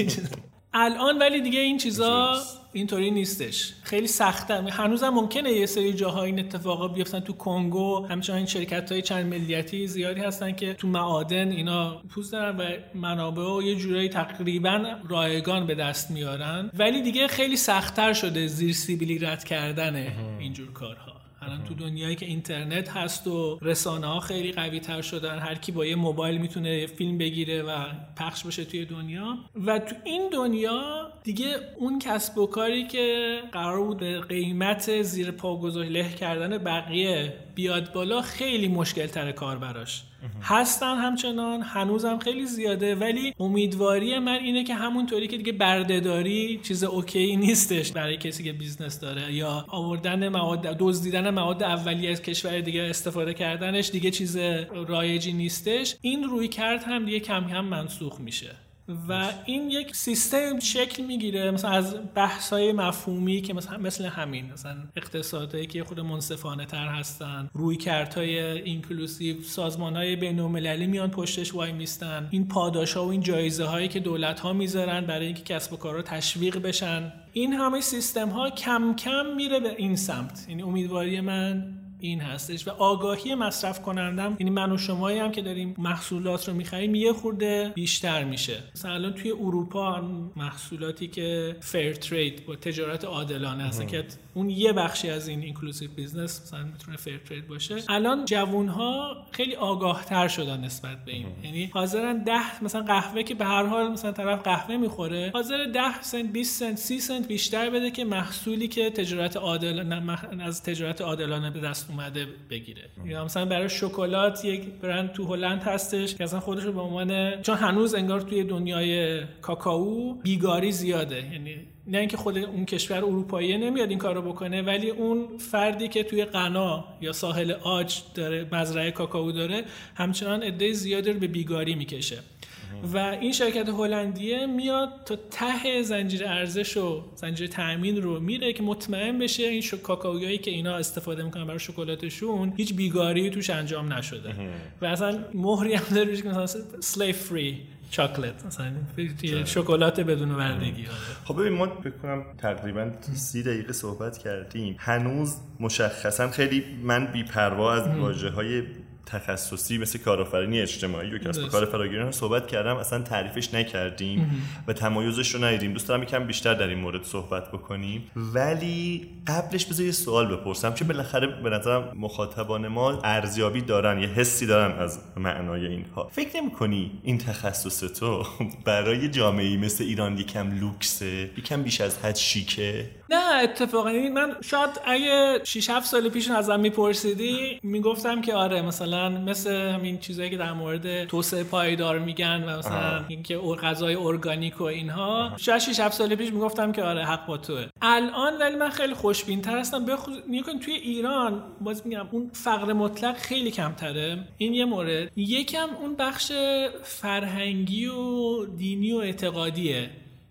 الان ولی دیگه این چیزا اینطوری نیستش. خیلی سخته. هنوزم ممکنه یه سری جاها این اتفاقا بیفتن تو کنگو. همچنان شرکت های چند ملیتی زیادی هستن که تو معادن اینا پوز دارن و منابع و یه جورایی تقریبا رایگان به دست میارن. ولی دیگه خیلی سختتر شده زیر سیبیلی رد کردن اینجور کارها. الان تو دنیایی که اینترنت هست و رسانه ها خیلی قوی تر شدن هر کی با یه موبایل می‌تونه فیلم بگیره و پخش بشه توی دنیا. و تو این دنیا دیگه اون کسب و کاری که قرار بود به قیمت زیر پا گذاشت له کردن بقیه بیاد بالا خیلی مشکل تر کار براش. هستن همچنان هنوزم خیلی زیاده ولی امیدواری من اینه که همونطوری که دیگه بردهداری چیز okay نیستش برای کسی که business داره یا آوردن مواد دزدیدن مواد اولیه از کشور دیگه استفاده کردنش دیگه چیز رایجی نیستش. این روی کرد هم دیگه کم کم منسوخ میشه. و این یک سیستم شکل می‌گیره مثلا از بحث های مفهومی که مثلا مثل همین مثلا اقتصادهایی که خود منصفانه تر هستن روی های اینکلوسیو سازمان های بین میان پشتش وای میستن این پاداش ها و این جایزه هایی که دولت ها می‌ذارن برای اینکه کسب و کارها تشویق بشن. این همه سیستم ها کم کم میره به این سمت. یعنی امیدواری من این هستش و آگاهی مصرف کنندم. یعنی من و شمایی هم که داریم محصولات رو می‌خریم یه خورده بیشتر میشه. مثلا الان توی اروپا محصولاتی که fair trade یا تجارت عادلانه هست که اون یه بخشی از این inclusive business مثلا می‌تونه fair trade باشه. الان جوون ها خیلی آگاه تر شدن نسبت به این. یعنی حاضرن ده مثلا قهوه که به هر حال مثلا طرف قهوه می‌خوره حاضره 10 سنت 20 سنت 30 سنت بیشتر بده که محصولی که تجارت عادلانه از تجارت عادلانه به دست اومده بگیره. یا مثلا برای شکلات یک برند تو هلند هستش که اصلا خودش رو به عنوان چون هنوز انگار توی دنیای کاکائو بیگاری زیاده. یعنی نه اینکه خود اون کشور اروپایی نمیاد این کارو بکنه ولی اون فردی که توی غنا یا ساحل آج داره مزرعه کاکائو داره همچنان عده زیادی رو به بیگاری می‌کشه. و این شرکت هلندیه میاد تا ته زنجیره ارزش و زنجیره تامین رو میره که مطمئن بشه این کاکائویی که اینا استفاده می‌کنن برای شکلاتشون هیچ بیگاری توش انجام نشده. و اصلا مهری هم داره که مثلا سلیف فری. چاکلت مثلا. شکلات بدون وردگی خب ببین ما فکر کنم تقریبا سی دقیقه صحبت کردیم. هنوز مشخصا خیلی من بیپروا از واژه های تخصصی مثل کارآفرینی اجتماعی و کسب کار فراگیری رو صحبت کردم. اصلا تعریفش نکردیم و تمایزش رو ندیدیم. دوست دارم یکم بیشتر در این مورد صحبت بکنیم. ولی قبلش بذار یه سوال بپرسم که بالاخره به نظرم مخاطبان ما ارزیابی دارن یه حسی دارن از معنای اینها. فکر نمی‌کنی این تخصص تو برای جامعه مثل ایران یکم لوکسه؟ یکم بیش از حد شیکه؟ نه اتفاقا. من شاید اگه 6 7 سال پیش ازم میپرسیدی می‌گفتم که آره مثلا مثل همین چیزایی که در مورد توسعه پایدار میگن و مثلا اینکه غذای ارگانیک و اینها. شاید 6 7 سال پیش می‌گفتم که آره حق با توه. الان ولی من خیلی خوشبین تر هستم بخصوص نیکن توی ایران باز میگم اون فقر مطلق خیلی کمتره. این یه مورد. یکم اون بخش فرهنگی و دینی و اعتقادیه.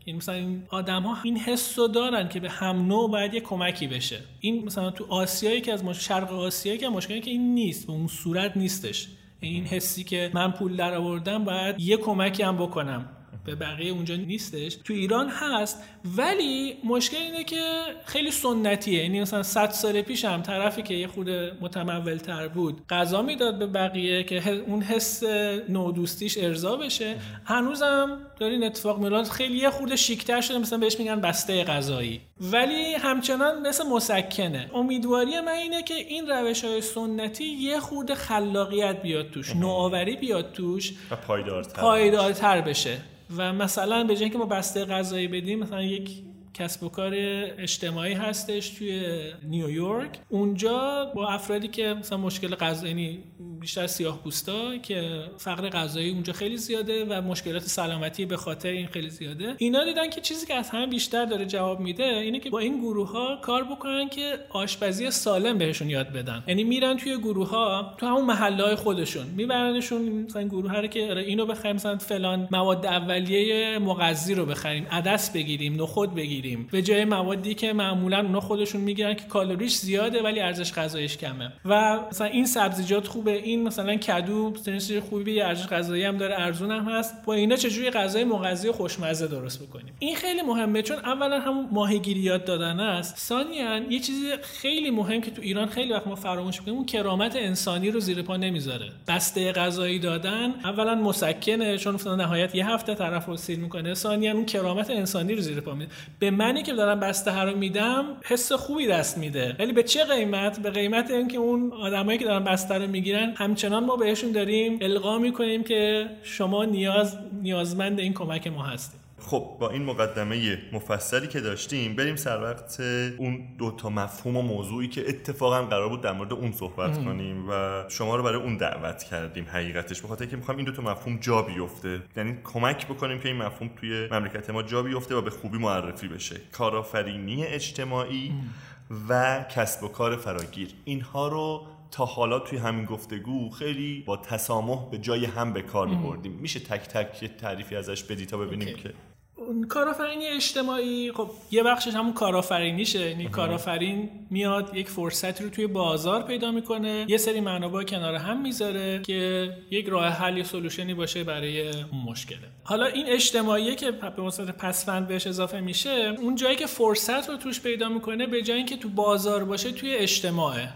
یعنی مثلا این آدم ها این حس رو دارن که به هم نوع باید یه کمکی بشه. این مثلا تو آسیایی که از مش... شرق آسیایی که مشکلی که این نیست به اون صورت نیستش. این حسی که من پول در آوردم باید یه کمکی هم بکنم. به بقیه اونجا نیستش. تو ایران هست ولی مشکل اینه که خیلی سنتیه. یعنی مثلا 100 سال پیش هم طرفی که یه خود متمول تر بود غذا می‌داد به بقیه که اون حس نودوستیش ارضا بشه. هنوزم دارین اتفاق میلاد خیلی یه خورده شیکتر شده مثلا بهش میگن بسته غذایی. ولی همچنان مثل مسکنه. امیدواری من اینه که این روش های سنتی یه خورده خلاقیت بیاد توش نوآوری بیاد توش و پایدارتر, پایدارتر بشه. و مثلا به جای که ما بسته غذایی بدیم مثلا یک کسب و کار اجتماعی هستش توی نیویورک اونجا با افرادی که مثلا مشکل غذایی یعنی بیشتر سیاه پوستا که فقر غذایی اونجا خیلی زیاده و مشکلات سلامتی به خاطر این خیلی زیاده. اینا دیدن که چیزی که از همه بیشتر داره جواب میده اینه که با این گروه ها کار بکنن که آشپزی سالم بهشون یاد بدن. یعنی میرن توی گروه ها تو همون محله های خودشون میبرنشون مثلا گروه ها که آره اینو بخریم مثلا فلان مواد اولیه مغذی رو بخریم عدس بگیریم نخود بگیریم. به جای موادی که معمولا اونا خودشون می‌گیرن که کالریش زیاده ولی ارزش غذاییش کمه. و مثلا این سبزیجات خوبه این مثلا کدو چیز خوبی ارزش غذایی هم داره ارزون هم هست. با اینا چجوری غذای مغذی و خوشمزه درست بکنیم؟ این خیلی مهمه چون اولا همون ماهیگیری دادن است. ثانیا یه چیزی خیلی مهم که تو ایران خیلی وقت ما فراموش می‌کنیم اون کرامت انسانی رو زیر پا نمی‌ذاره. بسته غذایی دادن اولا مسکنه چون نهایت یه هفته طرف رو سیر می‌کنه. ثانیا اون کرامت انسانی رو زیر پا میده به منی که دارم بسته رو میدم حس خوبی دست میده. ولی به چه قیمت؟ به قیمت اینکه اون آدمایی که دارن بسته رو می‌گیرن همچنان ما بهشون داریم القا می‌کنیم که شما نیاز نیازمند این کمک ما هستید. خب با این مقدمه مفصلی که داشتیم بریم سر وقت اون دو تا مفهوم و موضوعی که اتفاقا قرار بود در مورد اون صحبت کنیم و شما رو برای اون دعوت کردیم حقیقتش بخاطر که می‌خوام این دو تا مفهوم جا بیفته. یعنی کمک بکنیم که این مفهوم توی مملکت ما جا بیفته و به خوبی معرفی بشه. کارآفرینی اجتماعی و کسب و کار فراگیر. اینها رو تا حالا توی همین گفتگو خیلی با تسامح به جای هم به کار بردیم میشه تک تک تعریفی ازش بدی تا ببینیم که کارآفرینی اجتماعی خب یه بخشش همون کارآفرینیشه. یعنی کارآفرین میاد یک فرصتی رو توی بازار پیدا می‌کنه. یه سری منابع کنار هم می‌ذاره که یک راه حل یا سولوشنی باشه برای اون مشکله. حالا این اجتماعیه که به واسطه پسفند بهش اضافه میشه اون جایی که فرصت رو توش پیدا می‌کنه به جای اینکه تو بازار باشه توی اجتماعه.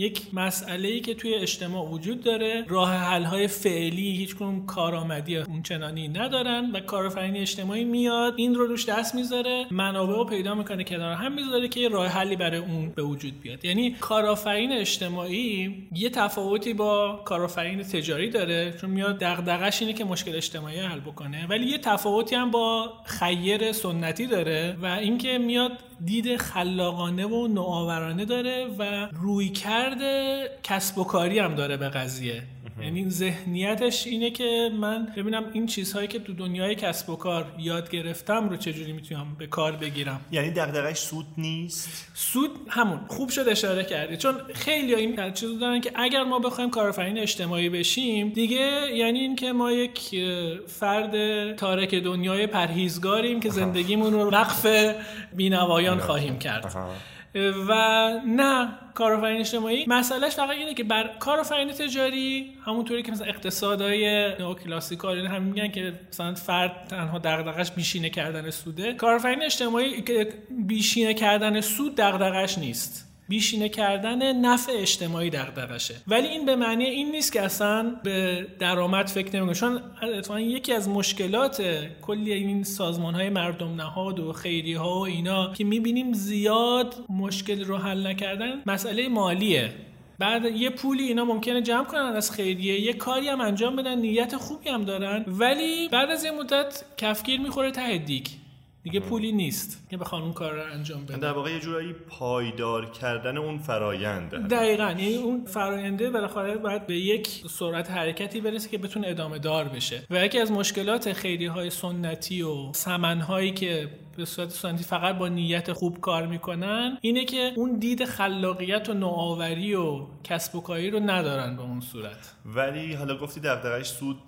یک مسئله ای که توی اجتماع وجود داره. راه حل های فعلی هیچ کنون کارآمدی اون چنانی ندارن و کارآفرینی اجتماعی میاد. این رو روش دست می‌ذاره منابع رو پیدا می‌کنه کنار هم می‌ذاره که راه حلی برای اون به وجود بیاد. یعنی کارآفرین اجتماعی یه تفاوتی با کارآفرین تجاری داره چون میاد دغدغش اینه که مشکل اجتماعی حل بکنه. ولی یه تفاوتی هم با خیر سنتی داره و اینکه میاد دید خلاقانه و نوآورانه داره و روی کرد برگرد کسب و کاری هم داره به قضیه. یعنی ذهنیتش اینه که من ببینم این چیزهایی که تو دنیای کسب و کار یاد گرفتم رو چجوری می‌تونم به کار بگیرم. یعنی دغدغش سود نیست؟ سود همون. خوب شد اشاره کردی. چون خیلی این چیزو دارن که اگر ما بخوایم کارآفرین اجتماعی بشیم دیگه یعنی اینکه ما یک فرد تارک دنیای پرهیزگاریم که زندگیمون رو وقف بینوایان خواهیم کرد. و نه کارآفرین اجتماعی. مسئلهش فقط اینه که بر کارآفرین تجاری همونطوری که مثلا اقتصادهای نئوکلاسیکال هم میگن که مثلا فرد تنها دغدغش بیشینه کردن سوده. کارآفرین اجتماعی بیشینه کردن سود دغدغش نیست. بیشینه کردن نفع اجتماعی دغدغشه ولی این به معنی این نیست که اصلا به درآمد فکر نمی‌کنه. چون اتفاقا یکی از مشکلات کلی این سازمان های مردم نهاد و خیری ها و اینا که می‌بینیم زیاد مشکل رو حل نکردن مسئله مالیه. بعد یه پولی اینا ممکنه جمع کنن از خیریه یه کاری هم انجام بدن نیت خوبی هم دارن. ولی بعد از یه مدت کفگیر می‌خوره ته دیگ. دیگه پولی نیست که بخوان اون کار رو انجام بدن. در واقع یه جورایی پایدار کردن اون فراینده دقیقا. یعنی اون فراینده بالاخره باید به یک سرعت حرکتی برسه که بتونه ادامه دار بشه. و یکی از مشکلات خیلی های سنتی و سمن هایی که به صورت سنتی فقط با نیت خوب کار می‌کنن اینه که اون دید خلاقیت و نوآوری و کسب و کاری رو ندارن به اون صورت. ولی حالا گفتی دغدغش سود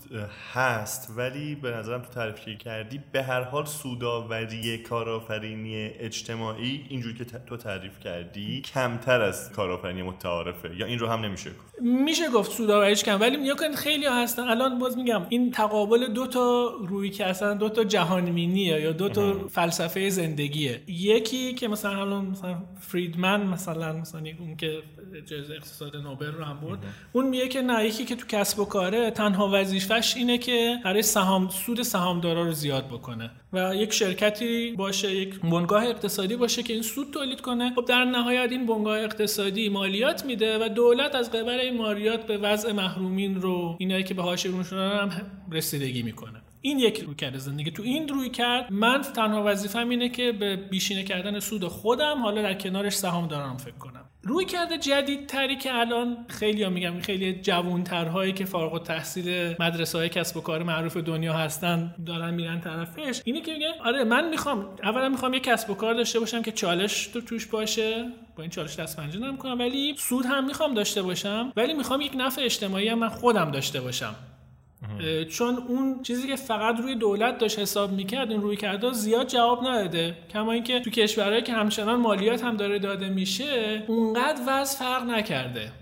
هست ولی به نظرم تو تعریف کردی به هر حال سوداوری کارآفرینی اجتماعی اینجوری که تو تعریف کردی کمتر از کارآفرینی متعارفه یا این رو هم نمیشه گفت؟ میشه گفت سوداوریش کم ولی نیا کنید خیلی هستن. الان باز میگم این تقابل دو تا روی که اصلا دو تا جهانبینیه یا دو تا فلسفه زندگیه. یکی که مثلا الان مثلا فریدمن مثلا مثلا اون که جایزه اقتصاد نوبل رو هم برد اون میگه که نه یکی که تو کسب و کاره تنها وظیفش اینه که برای سهام سود سهامدارا رو زیاد بکنه و یک شرکتی باشه یک بنگاه اقتصادی باشه که این سود تولید کنه. خب در نهایت این بنگاه اقتصادی مالیات میده و دولت از قبل این مالیات به وضع محرومین رو اینایی که به حاشیه هم رسیدگی می‌کنه. این یک روی کرده زندگی. تو این روی کرد من تنها وظیفم اینه که به بیشینه کردن سود خودم حالا در کنارش سهام دارم فکر کنم. روی کرده جدید تری که الان خیلی ها میگم خیلی جوون ترهایی که فارغ التحصیل مدرسه های کسب و کار معروف دنیا هستن دارن میرن طرفش. اینه که میگه آره من می‌خوام اولا می‌خوام یه کسب و کار داشته باشم که چالش تو توش باشه. با این چالش دست پنجه نمی‌کنم ولی سود هم می‌خوام داشته باشم. ولی می‌خوام یک نفع اجتماعی هم من خودم داشته باشم. چون اون چیزی که فقط روی دولت داشت حساب می‌کرد این روی کرده زیاد جواب نداده. کما اینکه تو کشورهایی که همچنان مالیات هم داره داده میشه اونقدر وضع فرق نکرده.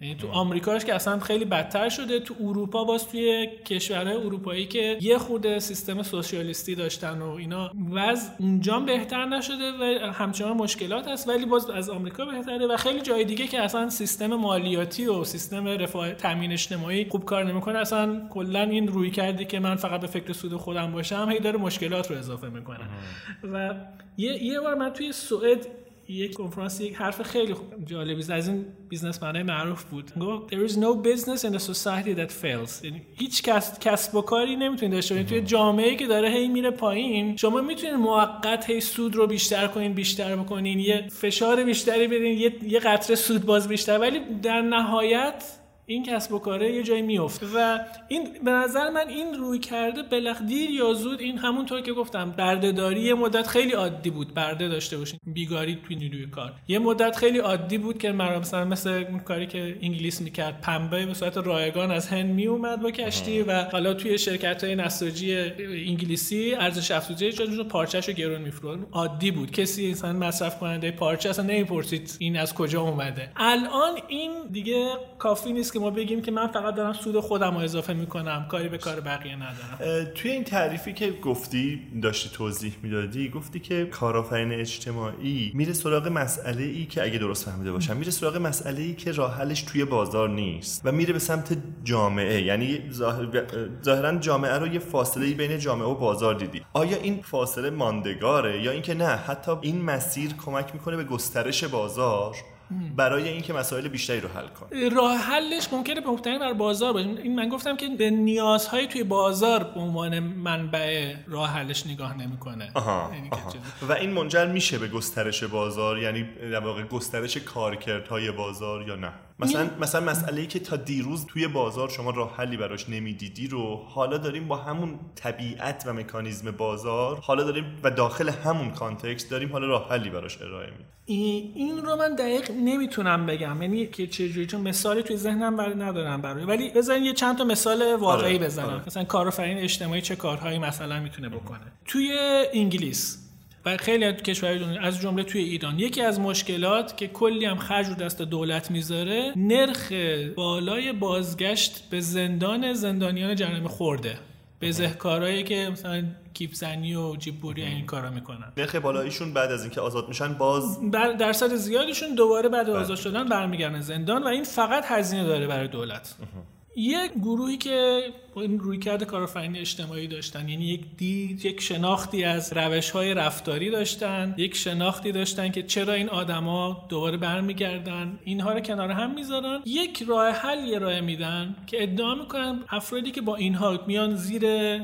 یعنی تو آمریکاش که اصلا خیلی بدتر شده تو اروپا باز توی کشورهای اروپایی که یه خود سیستم سوسیالیستی داشتن و اینا وضع اونجا بهتر نشده و همچنان مشکلات هست ولی باز از آمریکا بهتره و خیلی جای دیگه که اصلا سیستم مالیاتی و سیستم رفاه تامین اجتماعی خوب کار نمی‌کنه اصلا کلا این روی کردی که من فقط به فکر سود خودم باشم هی داره مشکلات رو اضافه می‌کنه. و یه یه بار من توی سوئد یک کنفرانس یک حرف خیلی جالبی از این بیزنسمنای معروف بود. گفت there is no business in a society that fails. یعنی هیچ کس کسب و کاری نمی‌تونید داشته باشید توی جامعه که داره هی میره پایین شما می‌تونید موقت هی سود رو بیشتر کنین بیشتر بکنین. یه فشار بیشتری بدین یه یه قطره سود باز بیشتر. ولی در نهایت این کسب و کاره یه جایی میفته و این به نظر من این روی کرده بلخ دیر یا زود این همونطور که گفتم بردهداری یه مدت خیلی عادی بود. برده داشته باشین بیگاری توی نیروی کار. یه مدت خیلی عادی بود که مثلا مثل اون کاری که انگلیس می‌کرد پنبه به صورت رایگان از هند میومد با کشتی و حالا توی شرکت های نساجی انگلیسی ارزش افزوده چون پارچه‌شو گرون میفروخت. عادی بود. کسی مثلا مصرف کننده پارچه اصلا نمی‌پرسید این از کجا اومده. الان این دیگه کافی نیست که ما بگیم که من فقط دارم سود خودم رو اضافه می‌کنم کاری به کار بقیه ندارم. توی این تعریفی که گفتی داشتی توضیح می‌دادی گفتی که کارآفرین اجتماعی میره سراغ مسئله ای که اگه درست فهمیده باشم میره سراغ مسئله ای که راه حلش توی بازار نیست و میره به سمت جامعه. یعنی ظاهرا جامعه رو یه فاصله ای بین جامعه و بازار دیدی. آیا این فاصله ماندگاره یا اینکه نه حتی این مسیر کمک می‌کنه به گسترش بازار؟ برای اینکه مسائل بیشتری رو حل کنه. راه حلش ممکنه مبتنی بر بازار باشه. این من گفتم که به نیازهای توی بازار به عنوان منبع راه حلش نگاه نمی‌کنه. یعنی و این منجر میشه به گسترش بازار؟ یعنی در واقع گسترش کارکردهای بازار یا نه؟ مثلا مثلا مسئله ای که تا دیروز توی بازار شما راه حلی براش نمی‌دیدی رو حالا داریم با همون طبیعت و مکانیزم بازار حالا داریم و داخل همون کانتکست داریم حالا راه حلی براش ارائه میدیم. این رو من دقیق نمی‌تونم بگم. یعنی که چجوری چون مثالی توی ذهنم برای ندارم برای. ولی بزنین یه چند تا مثال واقعی آره، بزنم. آره. مثلا کارآفرین اجتماعی چه کارهایی مثلا می‌تونه بکنه؟ توی انگلیس. و خیلی از کشورهای دنیا از جمله توی ایران. یکی از مشکلات که کلی هم خرج رو دست دولت می‌ذاره نرخ بالای بازگشت به زندان زندانیان جرائم خورده. بزهکارایی که مثلا کیف زنی و جیب بوری این کارا می‌کنن. نرخ بالاییشون بعد از اینکه آزاد میشن باز درصد زیادشون دوباره بعد بله. آزاد شدن برمیگردن زندان و این فقط هزینه داره برای دولت. یک گروهی که این رویکرد کارآفرینی اجتماعی داشتن یعنی یک دید یک شناختی از روش های رفتاری داشتن یک شناختی داشتن که چرا این آدما دوباره برمیگردن اینها رو کنار هم می‌ذارن. یک راه حل یه راه میدن که ادعا می‌کنن افرادی که با اینها میان زیر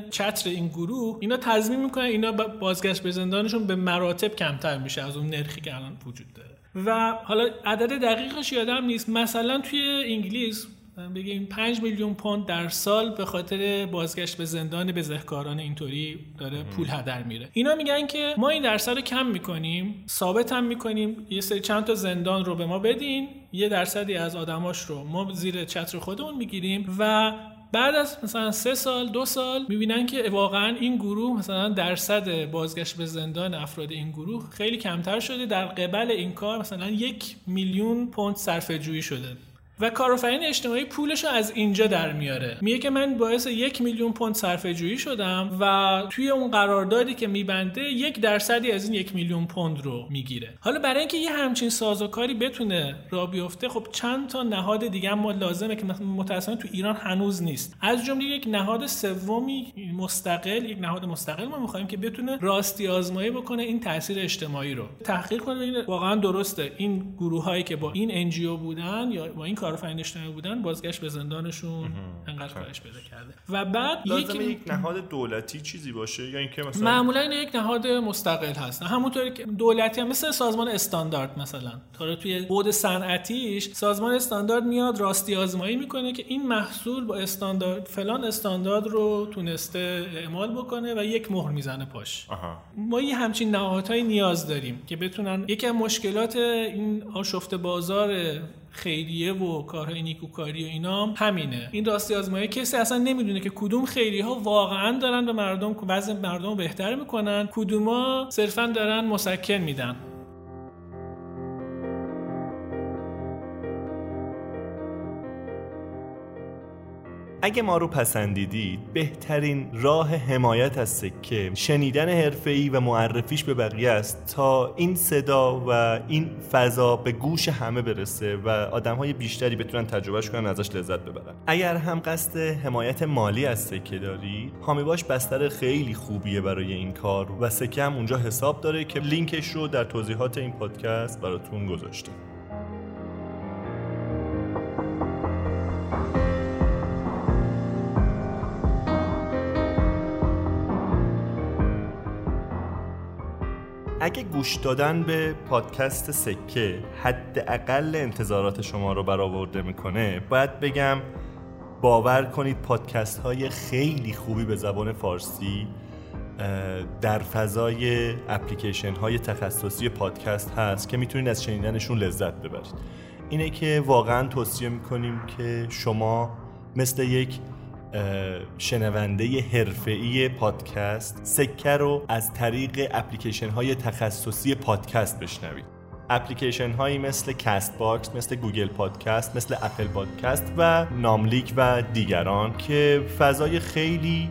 چتر این گروه اینا تضمین می‌کنن اینا بازگشت به زندانشون به مراتب کمتر میشه از اون نرخی که الان وجود داره. و حالا عدد دقیقش یادم نیست مثلا توی انگلیس بگیم 5 میلیون پوند در سال به خاطر بازگشت به زندان بزهکاران اینطوری داره پول هدر میره. اینا میگن که ما این درصد رو کم می‌کنیم ثابت هم می‌کنیم. یه سری چند تا زندان رو به ما بدین یه درصدی از آدماش رو ما زیر چتر خودمون می‌گیریم و بعد از مثلا سه سال دو سال می‌بینن که واقعا این گروه مثلا درصد بازگشت به زندان افراد این گروه خیلی کمتر شده. در قبل این کار مثلا یک میلیون پوند صرفه جویی شده. و کارآفرین اجتماعی پولش رو از اینجا در میاره. میگه که من باعث یک میلیون پوند صرفه جویی شدم و توی اون قراردادی که میبنده یک درصدی از این یک میلیون پوند رو می‌گیره. حالا برای اینکه یه همچین سازوکاری بتونه را بیفته خب چند تا نهاد دیگه ما لازمه که متأسفانه تو ایران هنوز نیست. از جمله یک نهاد سومی مستقل یک نهاد مستقل ما می‌خوایم که بتونه راستی آزمایی بکنه این تاثیر اجتماعی رو. تحقیق کنه واقعا درسته. این گروه هایی که با این انجیو بودن یا با این کارآفرین اجتماعی بودن بازگشت به زندانشون انقدر کاهش پیدا کرده. و بعد یک یک نهاد دولتی چیزی باشه؟ یا اینکه مثلا معمولا این یک نهاد مستقل هست. همونطوری که دولتی هم مثل سازمان استاندارد مثلا. تا توی بود صنعتیش سازمان استاندارد میاد راستی آزمایی می‌کنه که این محصول با استاندارد فلان استاندارد رو تونسته اعمال بکنه و یک مهر می‌زنه پاش. ما یه همچین نهادهایی نیاز داریم که بتونن یکی از مشکلات این آشفت بازار خیریه و کارهای نیکوکاری و اینا همینه. این راستی آزمایی کسی اصلا نمی‌دونه که کدوم خیریه ها واقعا دارن به مردم بعضی مردم بهتر می‌کنن کدوما صرفا دارن مسکن میدن. اگه ما رو پسندیدید بهترین راه حمایت از سکه شنیدن حرفه‌ای و معرفیش به بقیه است تا این صدا و این فضا به گوش همه برسه و آدمهای بیشتری بتونن تجربهش کنن ازش لذت ببرن. اگر هم قصد حمایت مالی از سکه داری هامی باش بستر خیلی خوبیه برای این کار و سکه هم اونجا حساب داره که لینکش رو در توضیحات این پادکست براتون گذاشته اگه گوش دادن به پادکست سکه حداقل انتظارات شما رو برآورده می‌کنه باید بگم باور کنید پادکست های خیلی خوبی به زبان فارسی در فضای اپلیکیشن های تخصصی پادکست هست که می‌تونید از شنیدنشون لذت ببرید. اینه که واقعا توصیه می‌کنیم که شما مثل یک شنونده حرفه‌ای پادکست سکه رو از طریق اپلیکیشن های تخصصی پادکست بشنوید. اپلیکیشن هایی مثل Castbox مثل Google Podcast مثل Apple Podcast و ناملیک و دیگران که فضای خیلی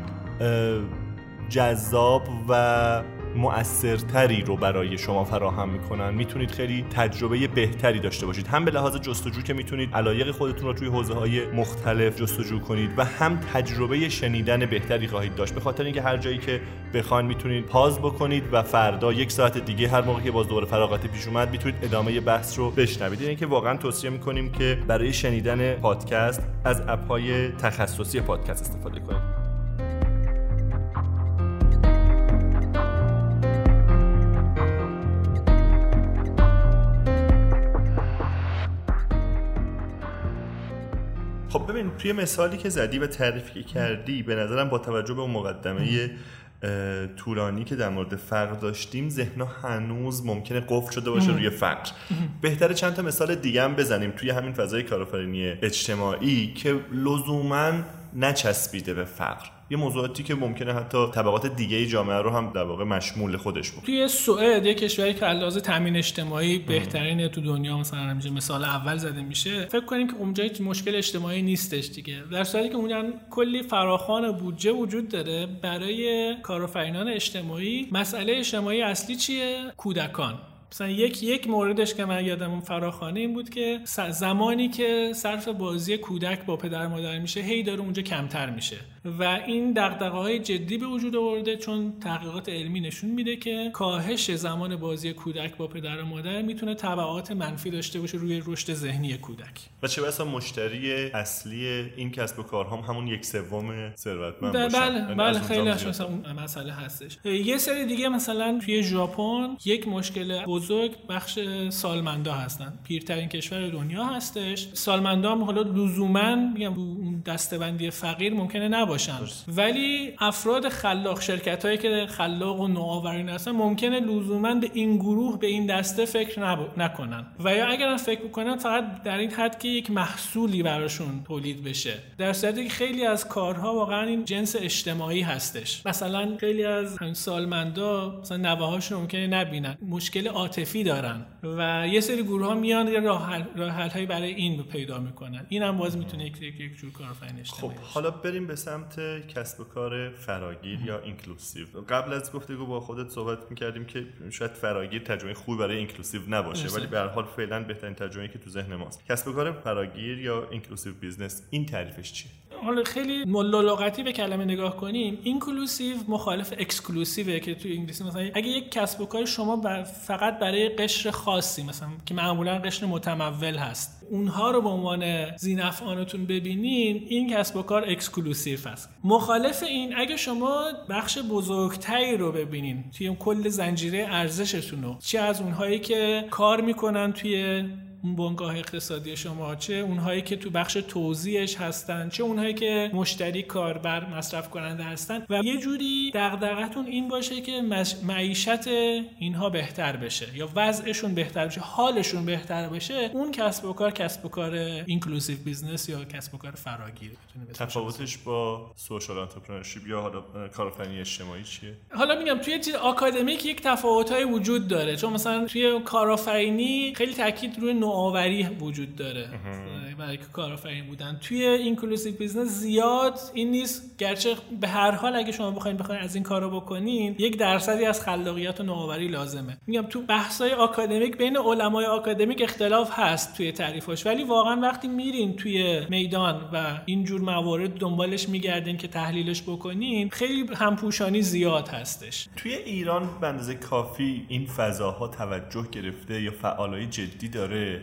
جذاب و مؤثرتری رو برای شما فراهم می‌کنن. می‌تونید خیلی تجربه بهتری داشته باشید. هم به لحاظ جستجو که می‌تونید علایق خودتون رو توی حوزه های مختلف جستجو کنید و هم تجربه شنیدن بهتری خواهید داشت. به خاطر اینکه هر جایی که بخواین می‌تونید پاز بکنید و فردا یک ساعت دیگه هر موقع که باز دوباره فراغت پیش اومد می‌تونید ادامه بحث رو بشنوید. این که واقعا توصیه می‌کنیم که برای شنیدن پادکست از اپ های تخصصی پادکست استفاده کنید. خب ببین توی مثالی که زدی و تعریفی کردی به نظرم با توجه به اون مقدمه طولانی که در مورد فقر داشتیم ذهنا هنوز ممکنه قفل شده باشه روی فقر. بهتره چند تا مثال دیگه هم بزنیم توی همین فضای کارآفرینی اجتماعی که لزوما نچسبیده به فقر. یه موضوعاتی که ممکنه حتی طبقات دیگه جامعه رو هم در واقع مشمول خودش بود توی سوئد یه کشوری که علاوه تامین اجتماعی بهترین تو دنیا مثلا همیشه مثال اول زده میشه. فکر کنیم که اونجا هیچ مشکل اجتماعی نیستش دیگه. در صورتی که اونجا کلی فراخوان بودجه وجود داره برای کارآفرینان اجتماعی مسئله اجتماعی اصلی چیه؟ کودکان. مثلا یک یک موردش که من یادم اون فراخانه این بود که زمانی که صرف بازی کودک با پدر مادر میشه هی داره اونجا کمتر میشه. و این دقدقه های جدی به وجود آورده چون تحقیقات علمی نشون میده که کاهش زمان بازی کودک با پدر و مادر می‌تونه تبعات منفی داشته باشه روی رشد ذهنی کودک. و چه بسا مشتری اصلی این کسب و کار هم همون یک سوم ثروتمند بله بله, بله خیلی مثلا مسئله هستش. یه سری دیگه مثلا توی ژاپن یک مشکل بزرگ بخش سالمندا هستن. پیرترین کشور دنیا هستش. سالمندا هم حالا لزوما میگم اون دستبندی فقیر ممکنه نباشن. ولی افراد خلاق شرکت هایی که خلاق و نوآورین هستن ممکنه لزوما به این گروه به این دسته فکر نکنن. و یا اگر فکر بکنن فقط در این حد که یک محصولی براشون تولید بشه. در صورتی که خیلی از کارها واقعا این جنس اجتماعی هستش. مثلا خیلی از همین سالمندا مثلا نوه‌هاشون ممکنه نبینن. مشکل عاطفی دارن و یه سری گروه ها میان یه راه حل برای این پیدا می‌کنن. این هم باز می‌تونه یک یک جور کارآفرینی اجتماعی خب حالا بریم به سمت کسب و کار فراگیر یا inclusive. قبل از گفتگو با خودت صحبت می‌کردیم که شاید فراگیر ترجمه خوبی برای inclusive نباشه ولی به هر حال فعلا بهترین ترجمه که تو ذهن ماست. کسب و کار فراگیر یا inclusive business این تعریفش چیه؟ حالا خیلی ملالغتی به کلمه نگاه کنیم inclusive مخالف exclusive ه که تو انگلیسی مثلا اگه یک کسب و کار شما فقط برای قشر خاصی مثلا که معمولا قشر متمول هست اونها رو به عنوان ذینفعانتون ببینین این کسب و کار exclusive است. مخالف این اگه شما بخش بزرگتری رو ببینین توی کل زنجیره ارزشتون رو چه از اونهایی که کار می‌کنن توی اون بنگاه اقتصادی شما چه؟ اونهایی که تو بخش توزیعش هستن چه اونهایی که مشتری کاربر مصرف کننده هستن؟ و یه جوری دغدغتون این باشه که معیشت اینها بهتر بشه یا وضعشون بهتر بشه حالشون بهتر بشه اون کسب و کار کسب و کار inclusive business یا کسب و کار فراگیر تفاوتش با social entrepreneurship یا حالا کارآفرینی اجتماعی چیه؟ حالا میگم توی چیز آکادمیک یک تفاوت‌های وجود داره. چون مثلا توی کارآفرینی خیلی تاکید روی نوآوری وجود داره. برای که کارآفرین بودن. توی inclusive business زیاد این نیست. گرچه به هر حال اگه شما بخواید بخواید از این کارو بکنین یک درصدی از خلاقیت و نوآوری لازمه. میگم تو بحث‌های آکادمیک بین علمای آکادمیک اختلاف هست توی تعریفش. ولی واقعا وقتی میرین توی میدان و اینجور موارد دنبالش میگردین که تحلیلش بکنین خیلی همپوشانی زیاد هستش. توی ایران به اندازه کافی این فضاها توجه گرفته یا فعالای جدی داره؟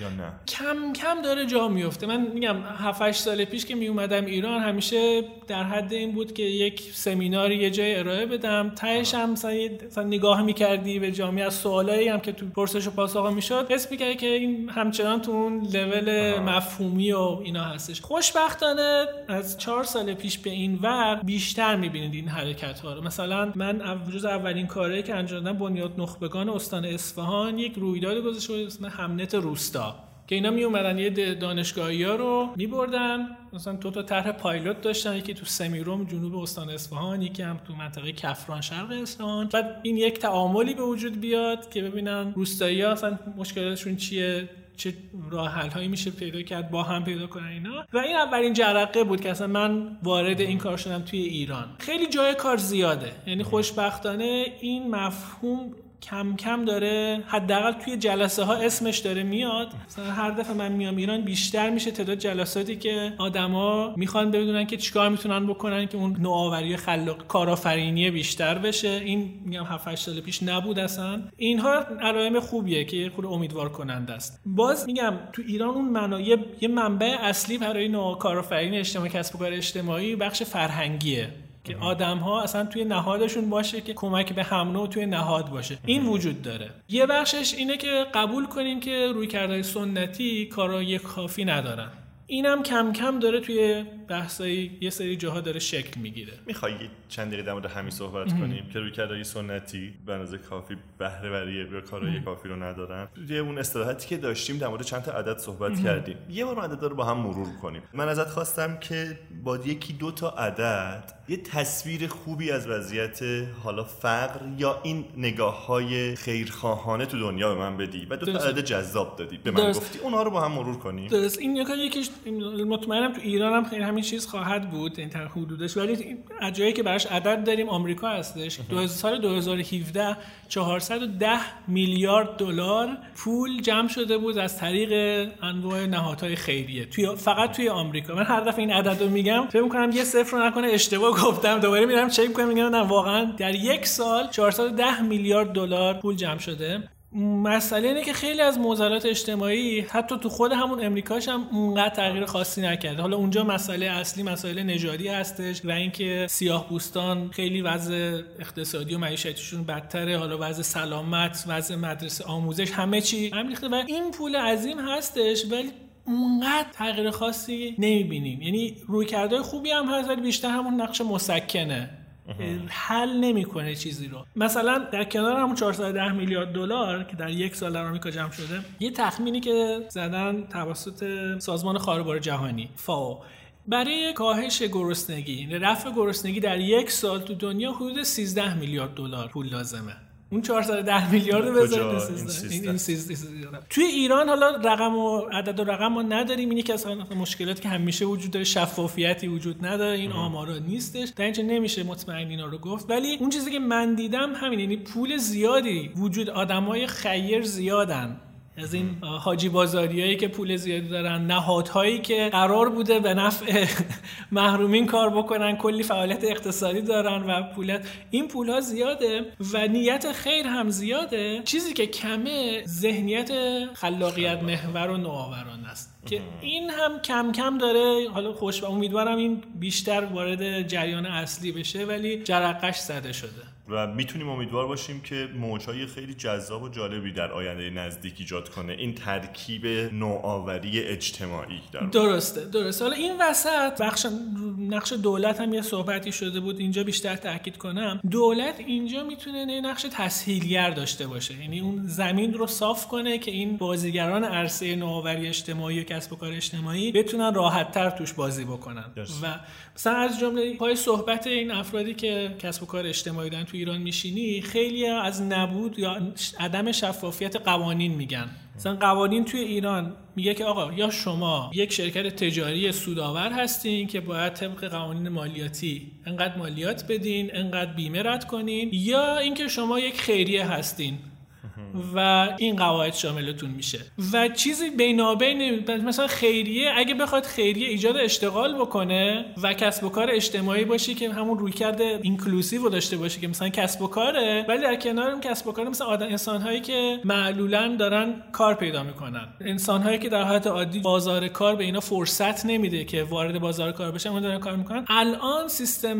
یا نه؟ کم کم داره جا میفته. من میگم 7 سال پیش که می اومدم ایران همیشه در حد این بود که یک سمیناری یه جای ارائه بدم. تهش هم مثلا نگاه می‌کردی به جامعه از سوالایی هم که تو پرسش و پاسخ می‌شد حس می‌کردی که این همچنان تو اون لول مفهومی و اینا هستش. خوشبختانه از چهار سال پیش به این ور بیشتر می‌بینید این حرکت ها رو. مثلا من جز اولین کاری که انجام دادم بنیاد نخبگان استان اصفهان یک رویداد گذاشته بود اسم همنت روستا. که اینا می اومدن یه دانشگاهی ها رو می بردن مثلا تو تا طرح پایلوت داشتن یکی تو سمیروم جنوب استان اصفهان یکی هم تو منطقه کفران شرق اصفهان. بعد این یک تعاملی به وجود بیاد که ببینن روستایی ها اصلا مشکلاتشون چیه چه راه حل هایی میشه پیدا کرد با هم پیدا کنن اینا. و این اولین جرقه بود که اصلا من وارد این کار شدم توی ایران. خیلی جای کار زیاده. یعنی خوشبختانه این مفهوم کم کم داره حداقل توی جلسه ها اسمش داره میاد. مثلا هر دفعه من میام ایران بیشتر میشه تعداد جلساتی که آدما می‌خوان بدونن که چیکار می‌تونن بکنن که اون نوآوری خلاق کارآفرینی بیشتر بشه. این میگم 7 سال پیش نبود اصلا. اینها علائم خوبیه که خود امیدوار کننده است. باز میگم تو ایران اون منایه یه منبع اصلی برای نوع کارآفرینی اجتماعی کسب و کار اجتماعی بخش فرهنگیه. که آدم ها اصلا توی نهادشون باشه که کمک به هم توی نهاد باشه. این وجود داره. یه بخشش اینه که قبول کنیم که روی کردهای سنتی کارای کافی ندارن. اینم کم کم داره توی بحثای یه سری جاها داره شکل می‌گیره. می‌خوای چند دقیقه در مورد همین صحبت کنیم؟ که روی کردهای سنتی به اندازه کافی بهره وری یا کارهای کافی رو ندارن. یه اون استراحتی که داشتیم در مورد چند تا عدد صحبت کردیم. یه بار عدد رو با هم مرور کنیم. من ازت خواستم که با یکی دو تا عدد یه تصویر خوبی از وضعیت حالا فقر یا این نگاه های خیرخواهانه تو دنیا به من بدی و دو تا عدد جذاب دادی. به من گفتی. اونها رو با هم مرور کنیم. درست. این یکیش مطمئنم تو ایران هم خیلی همین چیز خواهد بود این حدودش. ولی جایی که براش عدد داریم آمریکا هستش. دو سال 2017 410 میلیارد دلار پول جمع شده بود از طریق انواع نهادهای خیریه توی فقط توی آمریکا. من هر دفعه این عدد رو میگم فکر می‌کنم یه صفر رو نکنه اشتباه گفتم. دوباره میرم چک می‌کنم میگم نه واقعا در یک سال 410 میلیارد دلار پول جمع شده. مسئله اینه که خیلی از موزلات اجتماعی حتی تو خود همون امریکاش هم اونقدر تغییر خاصی نکرده. حالا اونجا مسئله اصلی مسئله نژادی هستش و اینکه سیاه بوستان خیلی وضع اقتصادی و معیشتیشون بدتره. حالا وضع سلامت وضع مدرسه آموزش همه چی هم ریخته و این پول عظیم هستش ولی اونقدر تغییر خاصی نمی‌بینیم. یعنی روی کرده خوبی هم هست ولی بیشتر همون نقش مسکنه. حل نمی‌کنه چیزی رو. مثلا در کنار همون 410 میلیارد دلار که در یک سال در آمریکا جمع شده یه تخمینی که زدن توسط سازمان خاربار جهانی فاو. برای کاهش گرسنگی رفع گرسنگی در یک سال تو دنیا حدود 13 میلیارد دلار پول لازمه. اون 410 میلیارد بذارید این توی ایران حالا رقم و عدد و رقم ما نداریم. اینی که از مشکلاتی که همیشه وجود داره شفافیتی وجود نداره. این آمارا نیستش. در اینجا نمیشه مطمئن اینا رو گفت. ولی اون چیزی که من دیدم همین یعنی پول زیادی وجود آدمای خیر زیادن. از این حاجی بازاریایی که پول زیادی دارن نهادهایی که قرار بوده به نفع محرومین کار بکنن کلی فعالیت اقتصادی دارن و پولت این پول ها زیاده و نیت خیر هم زیاده. چیزی که کمه ذهنیت خلاقیت محور و نوآورانه است. که این هم کم کم داره حالا خوش و امیدوارم این بیشتر وارد جریان اصلی بشه ولی جرقش زده شده. و می‌تونیم امیدوار باشیم که موجهای خیلی جذاب و جالبی در آینده نزدیک ایجاد کنه. این ترکیب نوآوری اجتماعی در درسته درسته. حالا این وسط بخش نقش دولت هم یه صحبتی شده بود اینجا بیشتر تاکید کنم. دولت اینجا می‌تونه نقش تسهیلگر داشته باشه. یعنی اون زمین رو صاف کنه که این بازیگران عرصه نوآوری اجتماعی و کسب و کار اجتماعی بتونن راحت تر توش بازی بکنن. و مثلا از جمله پای صحبت این افرادی که کسب و کار اجتماعی دارن تو ایران میشینی خیلی از نبود یا عدم شفافیت قوانین میگن. مثلا قوانین توی ایران میگه که آقا یا شما یک شرکت تجاری سودآور هستین که باید طبق قوانین مالیاتی انقدر مالیات بدین انقدر بیمه رد کنین یا اینکه شما یک خیریه هستین. و این قواعد شاملتون میشه. و چیزی بینابین مثلا خیریه اگه بخواد خیریه ایجاد اشتغال بکنه و کسب و کار اجتماعی باشی که همون روی کرده اینکلوسیو داشته باشه که مثلا کسب و کاره ولی در کنار اون کسب و کار مثلا آدم انسان هایی که معلولا دارن کار پیدا می‌کنن. انسان هایی که در حالت عادی بازار کار به اینا فرصت نمیده که وارد بازار کار بشن اون دارن کار می‌کنن. الان سیستم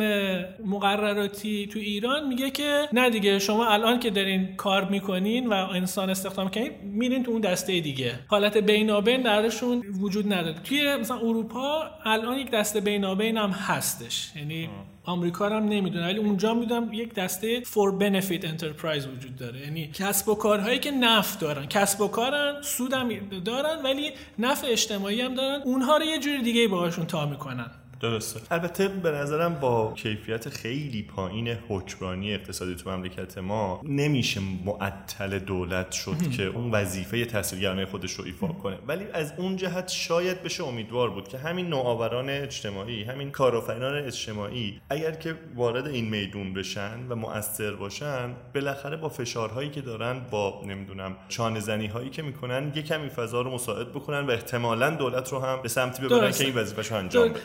مقرراتی تو ایران میگه که نه دیگه شما الان که دارین کار می‌کنین و انسان استخدام کنید میرین تو اون دسته دیگه. حالت بینابین درشون وجود نداره. توی مثلا اروپا الان یک دسته بینابین هم هستش. یعنی آمریکا هم نمی‌دونه ولی اونجا می‌دونم یک دسته فور بنفیت انترپرایز وجود داره. یعنی کسب و کارهایی که نفت دارن. کسب و کارن سود هم دارن ولی نفع اجتماعی هم دارن. اونها رو یه جوری دیگه باهاشون تا می‌کنن. درسته. البته به نظرم با کیفیت خیلی پایین حکمرانی اقتصادی تو مملکت ما نمیشه معطل دولت شد که اون وظیفه تحصیلگرانه خودش رو ایفا کنه. ولی از اون جهت شاید بشه امیدوار بود که همین نوآوران اجتماعی همین کارآفرینان اجتماعی اگر که وارد این میدون بشن و مؤثر باشن بالاخره با فشارهایی که دارن با نمی‌دونم چانه زنی هایی که می‌کنن یه کمی فضا رو مساعد بکنن و احتمالا دولت رو هم به سمتی ببرن که این وظیفه‌شو انجام بده.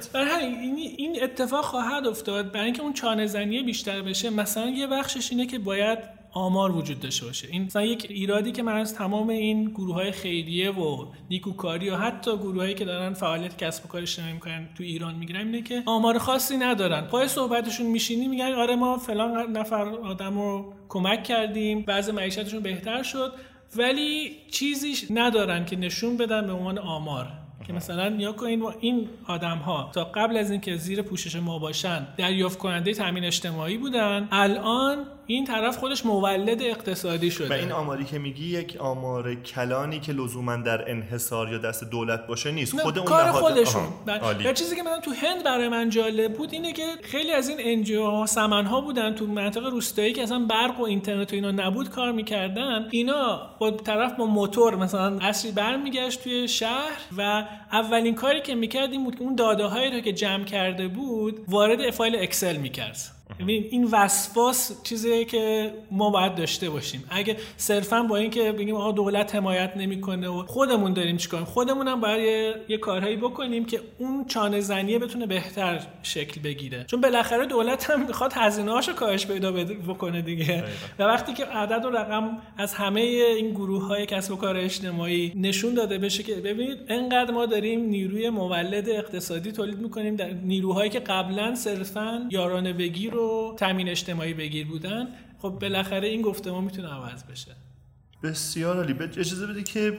این اتفاق خواهد افتاد برای اینکه اون چانه زنی بیشتر بشه. مثلا یه بخشش اینه که باید آمار وجود داشته باشه. این مثلا یک ایرادی که من از تمام این گروه های خیریه و نیکوکاری و حتی گروه هایی که دارن فعالیت کسب و کار اجتماعی می‌کنن تو ایران می‌گیرن اینه که آمار خاصی ندارن. پای صحبتشون میشینی میگن آره ما فلان نفر آدم رو کمک کردیم بعض معیشتشون بهتر شد. ولی چیزی ندارن که نشون بدن به عنوان آمار. که مثلا نیا کنین این آدم ها تا قبل از اینکه زیر پوشش ما باشن دریافت کننده تامین اجتماعی بودن الان این طرف خودش مولد اقتصادی شده. و این آماری که میگی یک آمار کلانی که لزوما در انحصار یا دست دولت باشه نیست. خود اون کار خودشون. و چیزی که مثلا تو هند برای من جالب بود اینه که خیلی از این NGO ها سمن ها بودن تو منطقه روستایی که اصلا برق و اینترنت و اینا نبود کار می‌کردن. اینا با طرف با موتور مثلا عصری برمیگشت توی شهر و اولین کاری که می‌کرد این بود که اون داده هایی رو که جمع کرده بود وارد فایل Excel می‌کرد. ببین این وسواس چیزیه که ما باید داشته باشیم. اگه صرفا با اینکه بگیم آقا دولت حمایت نمی‌کنه و خودمون داریم چیکار خودمون هم باید یه, یه کارهایی بکنیم که اون چانه زنیه بتونه بهتر شکل بگیره. چون بالاخره دولت هم می‌خواد هزینه هاشو کاهش پیدا بکنه دیگه. و وقتی که عدد و رقم از همه این گروه های کسب و کار اجتماعی نشون داده بشه که ببینید انقدر ما داریم نیروی مولد اقتصادی تولید می‌کنیم در نیروهایی که قبلا صرفا یارانه بگیر و تامین اجتماعی بگیر بودن خب بالاخره این گفتمان می‌تونه عوض بشه. بسیار عالی. به- اجازه بده که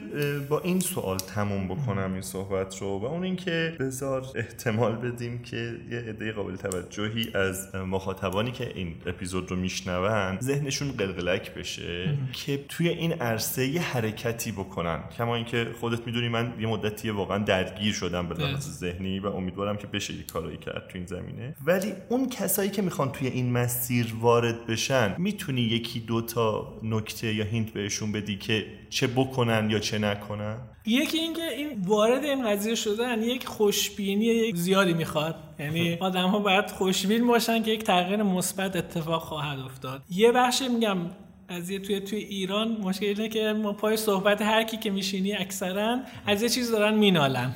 با این سوال تموم بکنم این صحبت رو و اون اینکه بذار احتمال بدیم که یه عده قابل توجهی از مخاطبانی که این اپیزود رو میشنون ذهنشون قلقلک بشه که توی این عرصه یه حرکتی بکنن. کما اینکه خودت می‌دونی من یه مدتی واقعا درگیر شدم به لحاظ ذهنی و امیدوارم که بشه یه کارایی کرد تو این زمینه. ولی اون کسایی که می‌خوان توی این مسیر وارد بشن می‌تونی یکی دو تا نکته یا هینت بهشون بدی که چه بکنن یا چه نکنن؟ یکی اینکه این وارد این قضیه شدن یک خوشبینی یک زیادی می‌خواد. یعنی آدم ها باید خوشبین باشن که یک تغییر مثبت اتفاق خواهد افتاد. یه بخش میگم قضیه توی توی ایران مشکل اینه که ما پای صحبت هر کی که میشینی اکثرا از یه چیز دارن مینالن.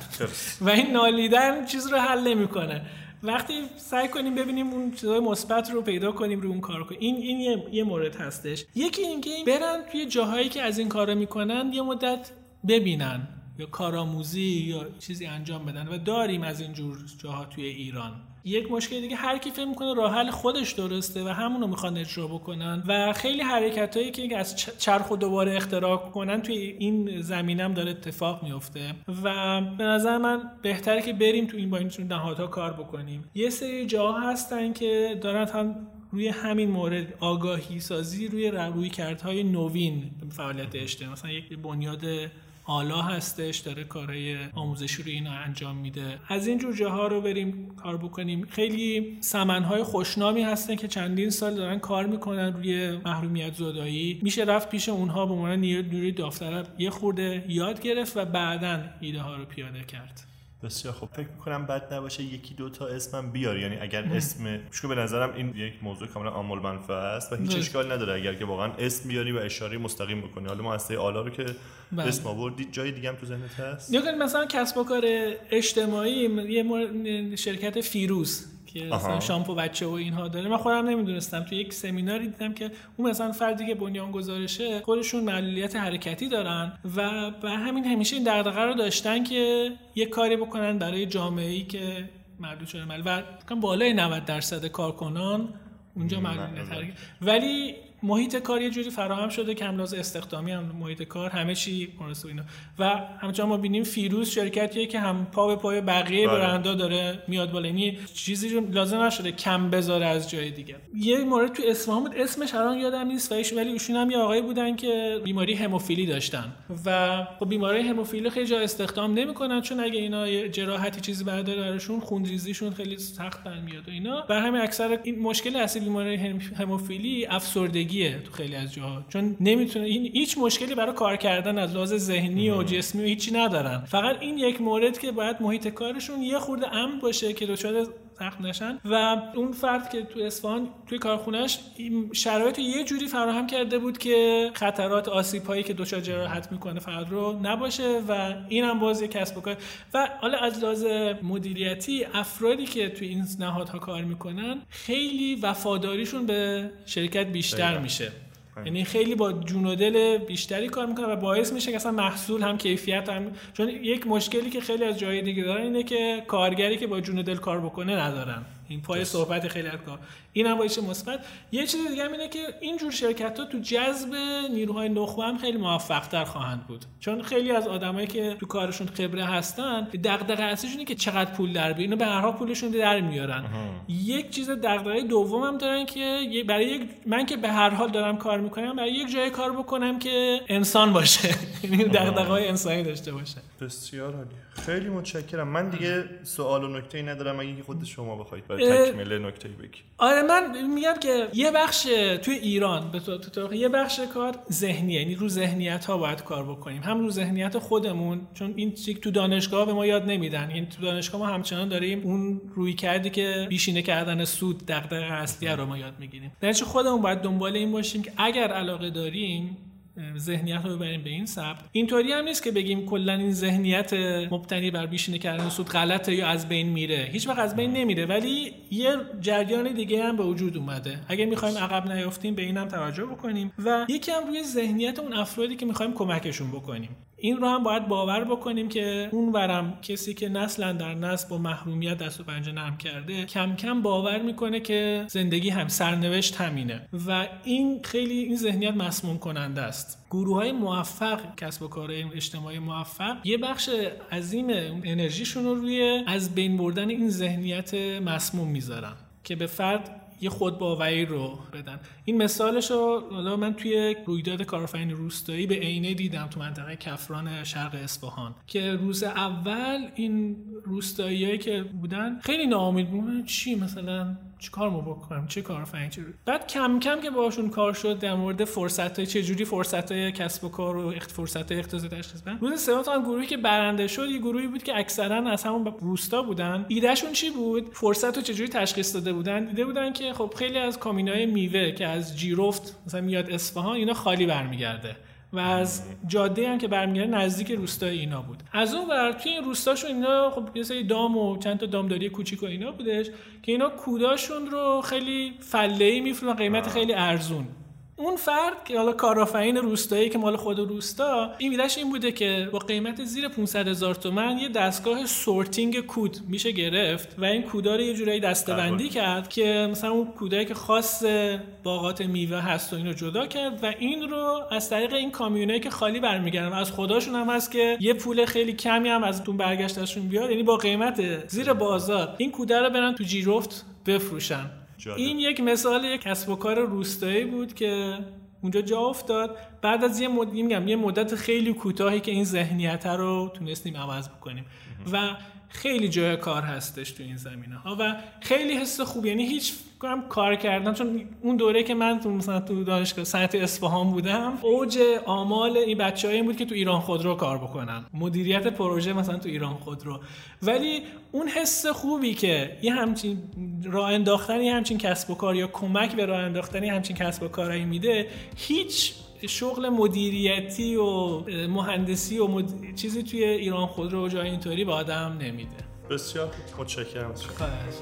و این نالیدن چیز رو حل نمی‌کنه. وقتی سعی کنیم ببینیم اون چیزهای مثبت رو پیدا کنیم رو اون کار کنیم. این این یه, یه مورد هستش. یکی اینکه برن توی جاهایی که از این کارا می‌کنن یه مدت ببینن یا کارآموزی یا چیزی انجام بدن و داریم از این جور جاها توی ایران. یک مشکل دیگه هر کی فکر می‌کنه راه حل خودش درسته و همونو می‌خوان اجرا بکنن و خیلی حرکتایی که از چرخ و دوباره اختراع کنن توی این زمینم داره اتفاق میفته و به نظر من بهتره که بریم تو این با این نهادها کار بکنیم. یه سری جاها هستن که دارن هم روی همین مورد آگاهی سازی روی روی کردهای نوین فعالیت اجتماعی مثلا یک بنیاد آلا هستش داره کارهای آموزشی رو اینا انجام میده. از این جور جاها رو بریم کار بکنیم. خیلی سمنهای خوشنامی هستن که چندین سال دارن کار می‌کنن روی محرومیت زدایی. میشه رفت پیش اونها به عنوان نیروی داوطلب یه خورده یاد گرفت و بعدا ایده ها رو پیاده کرد. بسیار خب فکر می‌کنم بد نباشه یکی دو تا اسمم بیار. یعنی اگر اسم چون به نظرم این یک موضوع کاملا عامل منفعه است و هیچ بله. اشکال نداره اگر که واقعا اسم بیاری و اشاره مستقیم بکنی. حالا ما از آلا رو که بله. اسم آوردی جای دیگه هم تو ذهنت هست؟ یا مثلا کسب و کار اجتماعی یه شرکت فیروز. که مثلا. شامپو بچه و اینها داره. من خودم نمی‌دونستم. تو یک سمیناری دیدم که اون مثلا فردی که بنیان گذارشه خودشون معلولیت حرکتی دارن و بر همین همیشه این دغدغه رو داشتن که یه کاری بکنن برای جامعه ای که مردود شده و بالای 90 درصد کارکنان اونجا معلولیت حرکتی ولی محیط کار یه جوری فراهم شده که هم لحاظ استخدامی هم محیط کار همه چی مناسب اینا. و همچنان ما بینیم فیروز شرکتیه که هم پا به پای بقیه بله. برندا داره میاد بالا. یعنی چیزی رو لازم نشده کم بذاره از جای دیگه. یه مورد تو اصفهان بود اسمش الان یادم نیست و ایش- ولی ایشون هم یه آقایی بودن که بیماری هموفیلی داشتن. و خب بیماری هموفیلی خیلی جا استخدام نمی‌کنن چون اگه اینا جراحتی چیزی برداره براشون خونریزیشون خیلی سخت برمیاد و اینا. بر همین اکثر این مشکل اصلی بیماری هم- هموفیلی افسردگیه تو خیلی از جاها. چون نمی‌تونه این هیچ مشکلی برای کار کردن از لحاظ ذهنی و جسمی و هیچی ندارن. فقط این یک مورد که باید محیط کارشون یه خورده امن باشه که دچار سخت نشن و اون فرد که تو اصفهان توی کارخونهش شرایط یه جوری فراهم کرده بود که خطرات آسیب هایی که دچار جراحت می‌کنه فرد رو نباشه و اینم باز یه کسب و کار. و حالا از لحاظ مدیریتی افرادی که توی این نهادها کار می‌کنن خیلی وفاداریشون به شرکت بیشتر. میشه. یعنی خیلی با جون و دل بیشتری کار می‌کنه و باعث میشه که اصلا محصول هم کیفیت هم چون یک مشکلی که خیلی از جای دیگه دارن اینه که کارگری که با جون و دل کار بکنه ندارن. این پای صحبت خیلی از کار این هم باشه مثبت. یه چیز دیگه هم اینه که اینجور شرکت ها تو جذب نیروهای نخبه هم خیلی موفق تر خواهند بود. چون خیلی از آدمایی که تو کارشون خبره هستن دغدغه اصلیشونه که چقدر پول در بیارن. به هر حال پولشون در میارن. یک چیز دغدغه دوم هم دارن که برای یک من که به هر حال دارم کار می‌کنم برای یک جای کار بکنم که انسان باشه. یعنی دغدغه های انسانی داشته باشه. بسیار عالی. خیلی متشکرم. من دیگه سوال و نکته ندارم. اگه خود شما بخواید برای تکمیل نکته بگی. آره من میگم که یه بخش توی ایران به تو یه بخش کار ذهنیه. یعنی رو ذهنیت ها باید کار بکنیم. هم رو ذهنیت خودمون چون این چیز تو دانشگاه به ما یاد نمیدن. این تو دانشگاه ما همچنان داریم اون روی کردی که بیشینه کردن سود دغدغه اصلی رو ما یاد می‌گیریم. در خودمون باید دنبال این باشیم که اگر علاقه داریم ذهنیت رو ببریم به این سبت اینطوری هم نیست که بگیم کلا این ذهنیت مبتنی بر بیشینه کردن سود غلطه یا از بین میره. هیچ وقت از بین نمیره ولی یه جریان دیگه هم به وجود اومده. اگر می‌خوایم عقب نیافتیم به اینم توجه بکنیم و یکی هم روی ذهنیت اون افرادی که می‌خوایم کمکشون بکنیم. این رو هم باید باور بکنیم که اون ورم کسی که نسلا در نسل با محرومیت دست و پنجه نرم کرده کم کم باور می‌کنه که زندگی هم سرنوشت همینه. و این خیلی این ذهنیت مسموم کننده است. گروه های موفق کسب و کار اجتماعی موفق یه بخش عظیم انرژیشون رو روی از بین بردن این ذهنیت مسموم می‌ذارن که به فرد یه خودباوری رو بدن. این مثالش رو حالا من توی رویداد کارآفرین روستایی به عینه دیدم تو منطقه کفران شرق اصفهان که روز اول این روستاییایی که بودن خیلی ناامید بودن چی؟ مثلا چی کار ما بکنم؟ چه کار چه بعد کم کم که باشون کار شد در مورد فرصت های چه جوری فرصت های کسب و کار و فرصت های اقتصادی تشخیص بدن. روز سوم تا گروهی که برنده شد یه گروهی بود که اکثرا از همون روستا بودن. ایدهشون چی بود؟ فرصت رو چجوری تشخیص داده بودن؟ دیده بودن که خب خیلی از کامینای میوه که از جیرفت مثلا میاد اصفهان اینا خالی برمیگرده. و از جاده هم که برمیگرده نزدیک روستای اینا بود. از اون ور توی این روستاشون اینا خب یه سری دام و چند تا دامداری کوچیک و اینا بودش که اینا کوداشون رو خیلی فله ای قیمت خیلی ارزون. اون فرد که حالا کارآفرین روستایی که مال خود روستا این ایدهش این بوده که با قیمت زیر 500 هزار تومن یه دستگاه سورتینگ کود میشه گرفت و این کودا رو یه جورایی دستبندی کرد که مثلا اون کودایی که خاص باغات میوه هست و اینو جدا کرد و این رو از طریق این کامیونایی که خالی برمیگردن از خداشون هم هست که یه پول خیلی کمی هم از اون برگشتشون بیاد یعنی با قیمت زیر بازار این کوده رو برن تو جیرفت بفروشن. این یک مثال یک کسب و کار روستایی بود که اونجا جا افتاد. بعد از یه مدت میگم یه مدت خیلی کوتاهی که این ذهنیت رو تونستیم عوض بکنیم. و خیلی جای کار هستش تو این زمینه ها و خیلی حس خوب یعنی هیچ کنم کار کردم چون اون دوره که من تو مثلا تو دانشگاه صنعت اصفهان بودم اوج آمال این بچه این بود که تو ایران خودرو کار بکنن. مدیریت پروژه مثلا تو ایران خودرو. ولی اون حس خوبی که یه همچین راه انداختن یه همچین کسب و کار یا کمک به راه انداختن یه همچین کسب و کارایی میده هیچ شغل مدیریتی و مهندسی و مد... چیزی توی ایران خودرو و جای اینطوری به آدم نمیده. بسیار متشکرم. خواهش